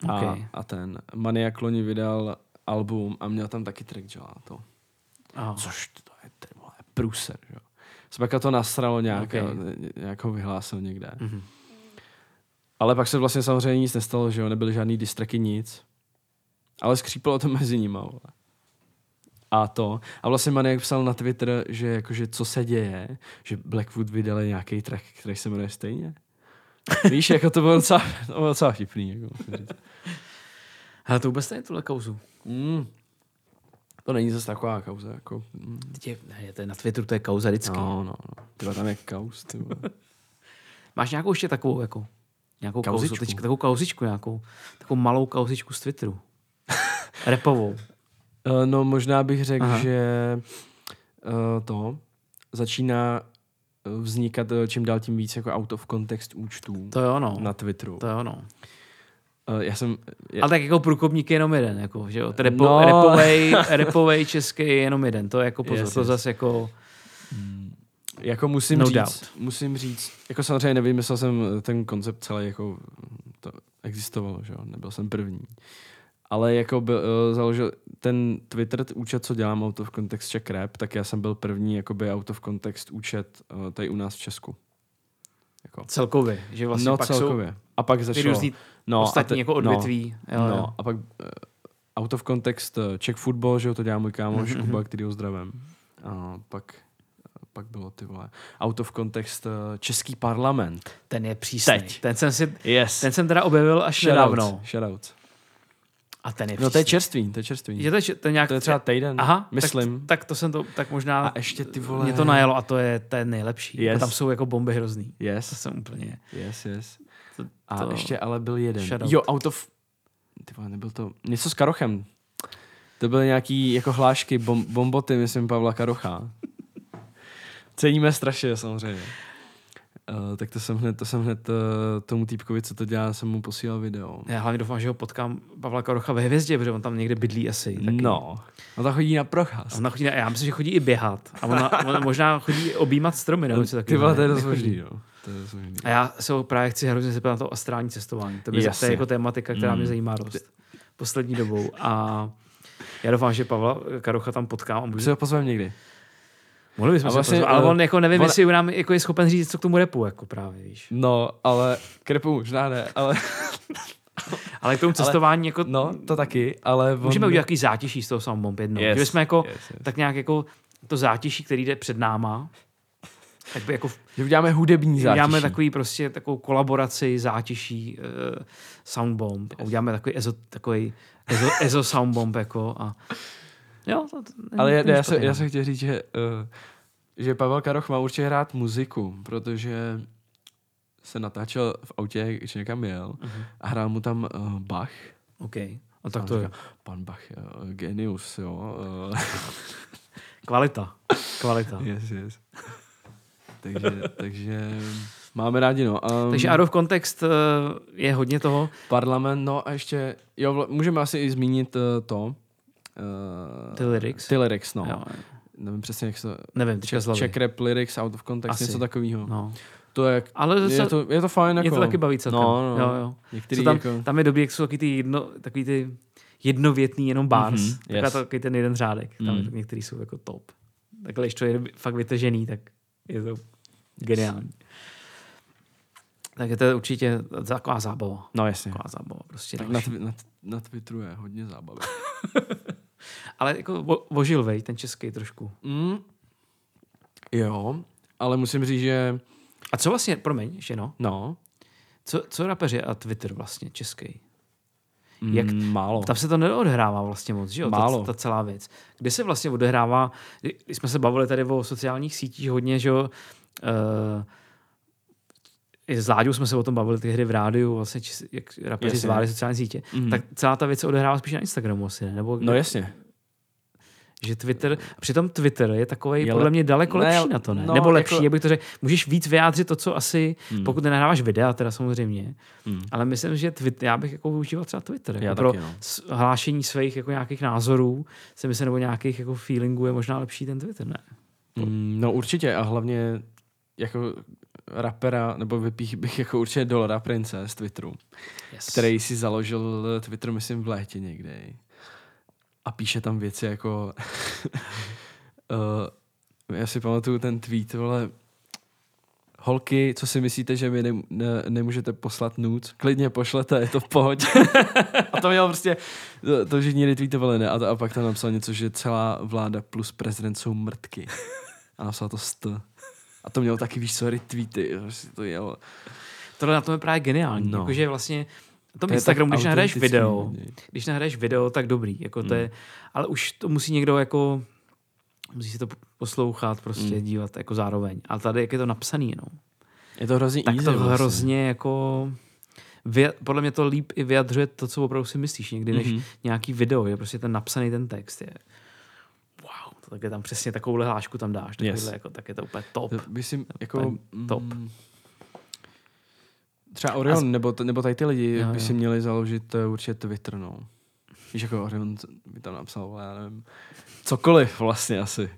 a, Okay. a ten Maniak loni vydal album a měl tam taky track Gelato. Aha. Což to je ty vole, průser, jo. Smeka to nasralo nějak, Okay. okay. nějak ho vyhlásil někde. Mhm. Ale pak se vlastně samozřejmě nic nestalo, že jo, nebyly žádný distraky, nic. Ale skřípalo to mezi nimi. Vole. A to. A vlastně Maniak psal na Twitter, že jakože co se děje, že Blackwood vydali nějaký track, který se jmenuje stejně. Víš, jako to bylo docela, to bylo docela vtipný. Jako. Hele, to vůbec není tuhle kauzu. mm. To není zase taková kauza. Jako, mm. Je, ne, to je na Twitteru, to je kauza vždycky. No, no, no. Tyba tam je kauz. Máš nějakou ještě takovou, jako, nějakou kauzu, Kauzičku? teď, takovou kauzičku nějakou, takovou malou kauzičku z Twitteru. Repovou. Eh, No možná bych řekl, že uh, to začíná eh, vznikat čím dál tím víc jako out of context účtů To je ono. na Twitteru. To je ono. Uh, já jsem... Je, Ale tak jako průkopník je jenom jeden, jako, že jo? Repo, No. repovej, repovej český je jenom jeden, to je jako pozor, Yes, to yes. zase jako, jako musím No říct, doubt. musím říct, jako samozřejmě nevymyslel jsem ten koncept celý, jako to existovalo, že jo, nebyl jsem první. Ale jako byl, uh, založil ten Twitter účet, co dělám out of context Czech rap, tak já jsem byl první jakoby out of context účet uh, tady u nás v Česku. Jako. celkově, že vlastně no pak celkově. jsou a pak začalo. no, ostatní te- jako odvětví. No, jo, no, jo. a pak uh, out of context uh, Czech football, že jo, to dělá můj kámoš Mhm, Kuba, který ho zdravím. A pak pak bylo ty vole. Out of context uh, Český parlament. Ten je přísný. Teď. Ten jsem, si, Yes. ten jsem teda objevil až nedávno. Shoutout. A ten je No to je přísný. čerstvý, to je čerstvý. Je to, to, je nějak, To je třeba týden, Aha, myslím. Tak, tak, to jsem to, tak možná A ještě ty vole... mě to najelo a to je, to je nejlepší. Yes. Tam jsou jako bomby hrozný. To Yes, jsem úplně... yes, yes. To, A to, ještě ale byl jeden. Shoutout. Jo, out of... Ty vole, nebyl to... Něco s Karochem. To byly nějaký jako hlášky, bom, bomboty, myslím, Pavla Karocha. Ceníme strašně, samozřejmě. Uh, tak to jsem hned, to jsem hned uh, tomu týpkovi, co to dělá, jsem mu posílal video. Já hlavně doufám, že ho potkám Pavla Karocha ve hvězdě, protože on tam někde bydlí asi. Taky. No, no to chodí na A procházku. Ona chodí, já myslím, že chodí i běhat. A ona, ona možná chodí objímat stromy. Nebo něco Ty takového. vole, to je dost možný, no. To je dost možný. A já se ho právě chci hrozně zeptat na to astrální cestování. To, by, to je jako tématika, která Mm. mě zajímá dost poslední dobou. A já doufám, že Pavla Karocha tam potkám. Můžu, se ho pozveme někdy. Mohli bychom a se vlastně, pozvat, ale eh, on jako nevím, on- jestli nám jako je schopen říct, co k tomu repu, jako právě, víš. No, ale krepu možná ne, ale Ale k tomu cestování, jako, no, to taky, ale on... můžeme udělat jaký zátěží z toho Soundbomb jednou. Yes, Že jsme jako, yes, yes. tak nějak jako to zátěží, který jde před náma, tak by jako Že uděláme hudební zátěží. Uděláme takový prostě takovou kolaboraci zátěží uh, Soundbomb a uděláme takový ezo, takový ezo, ezo Soundbomb jako a jo, to, to není- Ale já, já, jsem, špatný, já no. jsem chtěl říct, že, uh, že Pavel Karoch má určitě hrát muziku, protože se natáčel v autě, když někam jel Mhm. a hrál mu tam uh, Bach. OK, a tak to je říká, Pan Bach, uh, genius, jo. Uh, kvalita, kvalita. yes, yes. takže, takže máme rádi, no. Um, Takže out of context uh, je hodně toho. Parlament, no a ještě, jo, můžeme asi i zmínit uh, to. Uh, Ty lyrics. Ty lyrics, no. Jo, Nevím přesně, jak se to... nevím, teďka z hlavy. Czech rap lyrics out of context, Asi. něco takového. No. To je, Ale je, zase, to, je to fajn, jako... mě to taky baví celkem. No, no. Jo, jo. Některý Co tam, jako... tam je dobrý, jak jsou taky ty, jedno, takový ty jednovětný jenom bars. Mhm, Mm-hmm, yes. takový ten jeden řádek. Tam Mm. některý jsou jako top. Takhle, když to je fakt vytažený, tak je to geniální. Tak je to určitě taková zábava. No jasně. Taková zábava, prostě Tak na, na, na Twitteru je hodně zábavy. Ale jako vo- vožil, vej, ten český trošku. mm. Jo, ale musím říct, že... A co vlastně, promiň, ještě no, No, co, co rapeři a Twitter vlastně český? mm, Jak- málo. Tam se to neodehrává vlastně moc, že jo? Málo. Ta, ta celá věc. Kde se vlastně odehrává, když jsme se bavili tady o sociálních sítích hodně, že jo, uh, i s Láďou jsme se o tom bavili ty hry v rádiu, vlastně, či, jak rapeři zvládli sociální sítě, Mhm. tak celá ta věc se odehrává spíš na Instagramu asi, ne? Nebo No jasně. že Twitter, přitom Twitter je takový Je podle le- mě daleko ne, lepší na to, ne? no, Nebo lepší, jako- jak bych to řekl, můžeš víc vyjádřit to, co asi, Hmm. pokud nenahráváš videa, teda samozřejmě, Hmm. ale myslím, že Twitter, já bych jako využíval třeba Twitter. Jako Já pro taky, no. hlášení svých jako nějakých názorů, si myslím, nebo nějakých jako feelingů je možná lepší ten Twitter, ne? Mm, no určitě a hlavně jako rapera, nebo vypích bych jako určitě Dolara Prince z Twitteru, Yes. který si založil Twitter, myslím, v létě někdy. A píše tam věci jako... uh, já si pamatuju ten tweet, vole, holky, co si myslíte, že mi ne, ne, nemůžete poslat nudes? Klidně pošlete, je to v pohodě. a to měl prostě, to, to všichni retweetovali, ne? A, to, a pak tam napsal něco, že celá vláda plus prezident jsou mrtky. A napsal to st. A to mělo taky, víš co, retweety. Prostě to jelo. Tohle na tom je právě geniální. No. Jakože vlastně na tom To Instagramu, když nahraješ video, ne? když nahraješ video, tak dobrý. Jako to Mm. je, ale už to musí někdo jako musí si to poslouchat, prostě Mm. dívat jako zároveň. Ale tady, jak je to napsaný jenom, Je to hrozně tak easy to vlastně. hrozně jako podle mě to líp i vyjadřuje to, co opravdu si myslíš někdy, než Mhm. nějaký video, je prostě ten napsaný ten text je wow, to tak je tam přesně takovou hlášku tam dáš, Yes. jako, tak je to úplně top. To by si jako... Úplně top. mm, Třeba Orion, nebo, t- nebo tady ty lidi Jo, by jo. si měli založit uh, určitě Twitter, no. Víš, jako Orion by tam napsal, já nevím, cokoliv vlastně asi.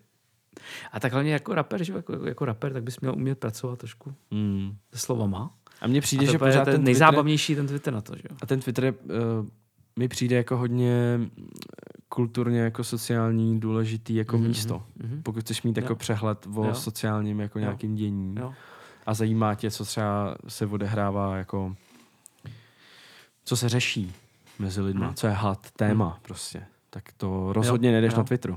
A tak hlavně jako rapper, že jako, jako rapper, tak bys měl umět pracovat trošku Mm. se slovama. A mně A přijde, to že pořád ten ten Twitter, nejzábavnější ten Twitter na to, že jo. a ten Twitter je, uh, mi přijde jako hodně mm, kulturně jako sociální důležitý jako Mhm, místo. mhm. Pokud chceš mít jako Jo. přehled o Jo. sociálním jako Jo. nějakým dění Jo. a zajímá tě, co třeba se odehrává jako co se řeší mezi lidma, Hmm. co je had, téma prostě. Tak to rozhodně nejdeš jo. na Twitteru.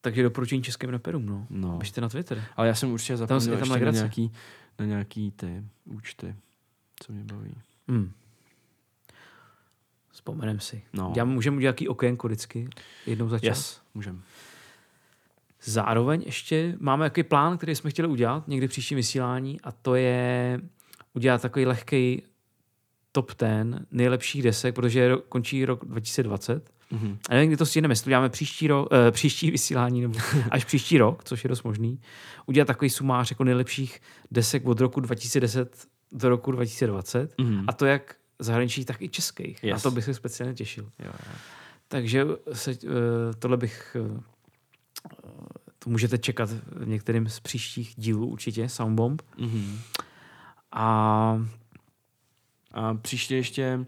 Takže doporučení českým rapperům, no. No. Běžte na Twitter. Ale já jsem určitě zapomněl tam ještě na nějaký, na nějaký ty účty, co mě baví. Hmm. Vzpomenem si. No. Já můžeme udělat jaký okénko vždycky, jednou za čas. Yes, můžem. Zároveň ještě máme jaký plán, který jsme chtěli udělat někdy v příštím vysílání a to je udělat takový lehký top 10 nejlepších desek, protože ro- končí rok 2020. Mhm. A nevím, kdy to stihneme, jestli to uděláme příští, ro, eh, příští vysílání nebo až příští rok, což je dost možný. Udělat takový sumář jako nejlepších desek od roku 2010 do roku 2020 Mhm. a to jak zahraničních, tak i českých. Yes. Na to bych se speciálně těšil. Jo, jo. Takže se, uh, tohle bych... Uh, to můžete čekat v některým z příštích dílů určitě, Soundbomb. Mhm. A A příště ještě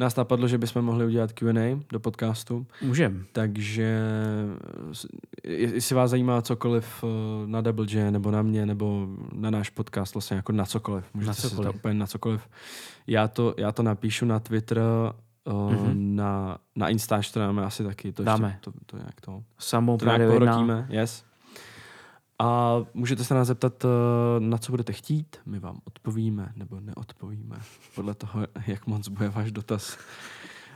nás napadlo, že bychom mohli udělat Q&A do podcastu, můžem. takže jestli vás zajímá cokoliv eh, na Double J, nebo na mě, nebo na náš podcast, vlastně jako na cokoliv. Můžete Na cokoliv. zeptat úplně na cokoliv. Já to, já to napíšu na Twitter, uh, Mhm. na, na Instač to dáme asi taky. To Dáme. Ještě, to, to nějak to, Soundbomb to nějak Radio 1. pohrotíme. Yes. A můžete se nás zeptat, eh, na co budete chtít, my vám odpovíme nebo neodpovíme, podle toho, jak moc bude váš dotaz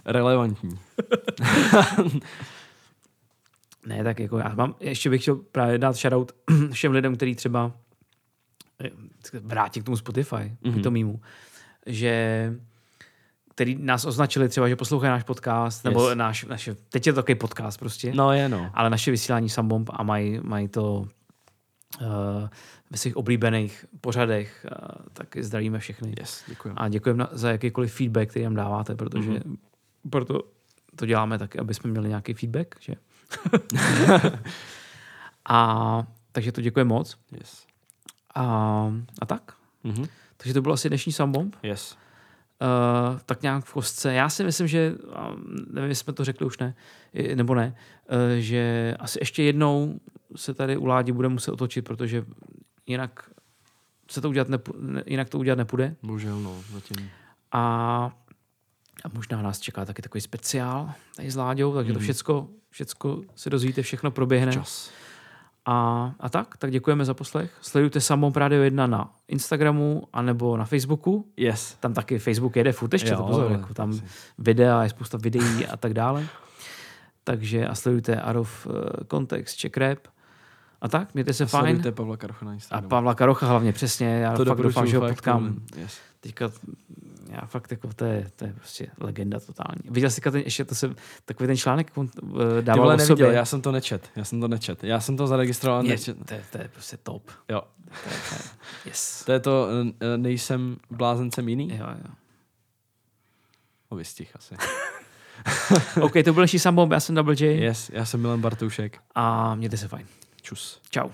relevantní. Ne, tak jako já mám, ještě bych chtěl právě dát shoutout všem lidem, kteří třeba eh, vrátí k tomu Spotify, mm-hmm. Mhm. k tomu mýmu, že který nás označili třeba, že poslouchají náš podcast, nebo Yes. náš, naše, teď je to takový podcast prostě, No je no. ale naše vysílání Sambomb a mají, mají to ve svých oblíbených pořadech, tak zdravíme všechny. Yes, děkuji. A děkujeme za jakýkoliv feedback, který nám dáváte, protože Mhm. mm-hmm. proto to děláme taky, aby jsme měli nějaký feedback, že? a takže to děkujeme moc. Yes. A, a tak. Mhm. Takže to byl asi dnešní Sambomb. Yes. Uh, tak nějak v kostce. Já si myslím, že, nevím, jestli jsme to řekli už ne, nebo ne, uh, že asi ještě jednou se tady u Ládi bude muset otočit, protože jinak se to udělat nepu, ne, jinak to udělat nepůjde. Bohužel no, zatím. A, a možná nás čeká taky takový speciál tady s Láďou, takže to Mhm. všecko, všecko se dozvíte, všechno proběhne. Čas. A, a tak, tak děkujeme za poslech. Sledujte Samou Radio 1 na Instagramu anebo na Facebooku. Yes. Tam taky Facebook jede furt ještě, Jo, to pozor, jako tam asi. videa, je spousta videí a tak dále. Takže a sledujte Arov uh, Context, Czech Rap. A tak, mějte se fajn. Sledujte Pavla Karocha na A Instagramu. Pavla Karocha hlavně, přesně. Já to fakt doufám, že ho potkám. velmi. Yes. Teďka, já fakt jako, to je, to je prostě legenda totální. Viděl jsi ten, ještě to se, takový ten článek, on uh, Ty dával o neviděl, sobě. já jsem to nečet. Já jsem to nečet. Já jsem to zaregistroval. je, nečet. to, je, to je prostě top. Jo. To je, to je, yes. To je to, eh, nejsem blázencem jiný? Jo, jo. O vystih asi. OK, to byl naší Sambomb, já jsem Double J Yes, já jsem Milan Bartoušek. a mějte se fajn. Čus. Čau.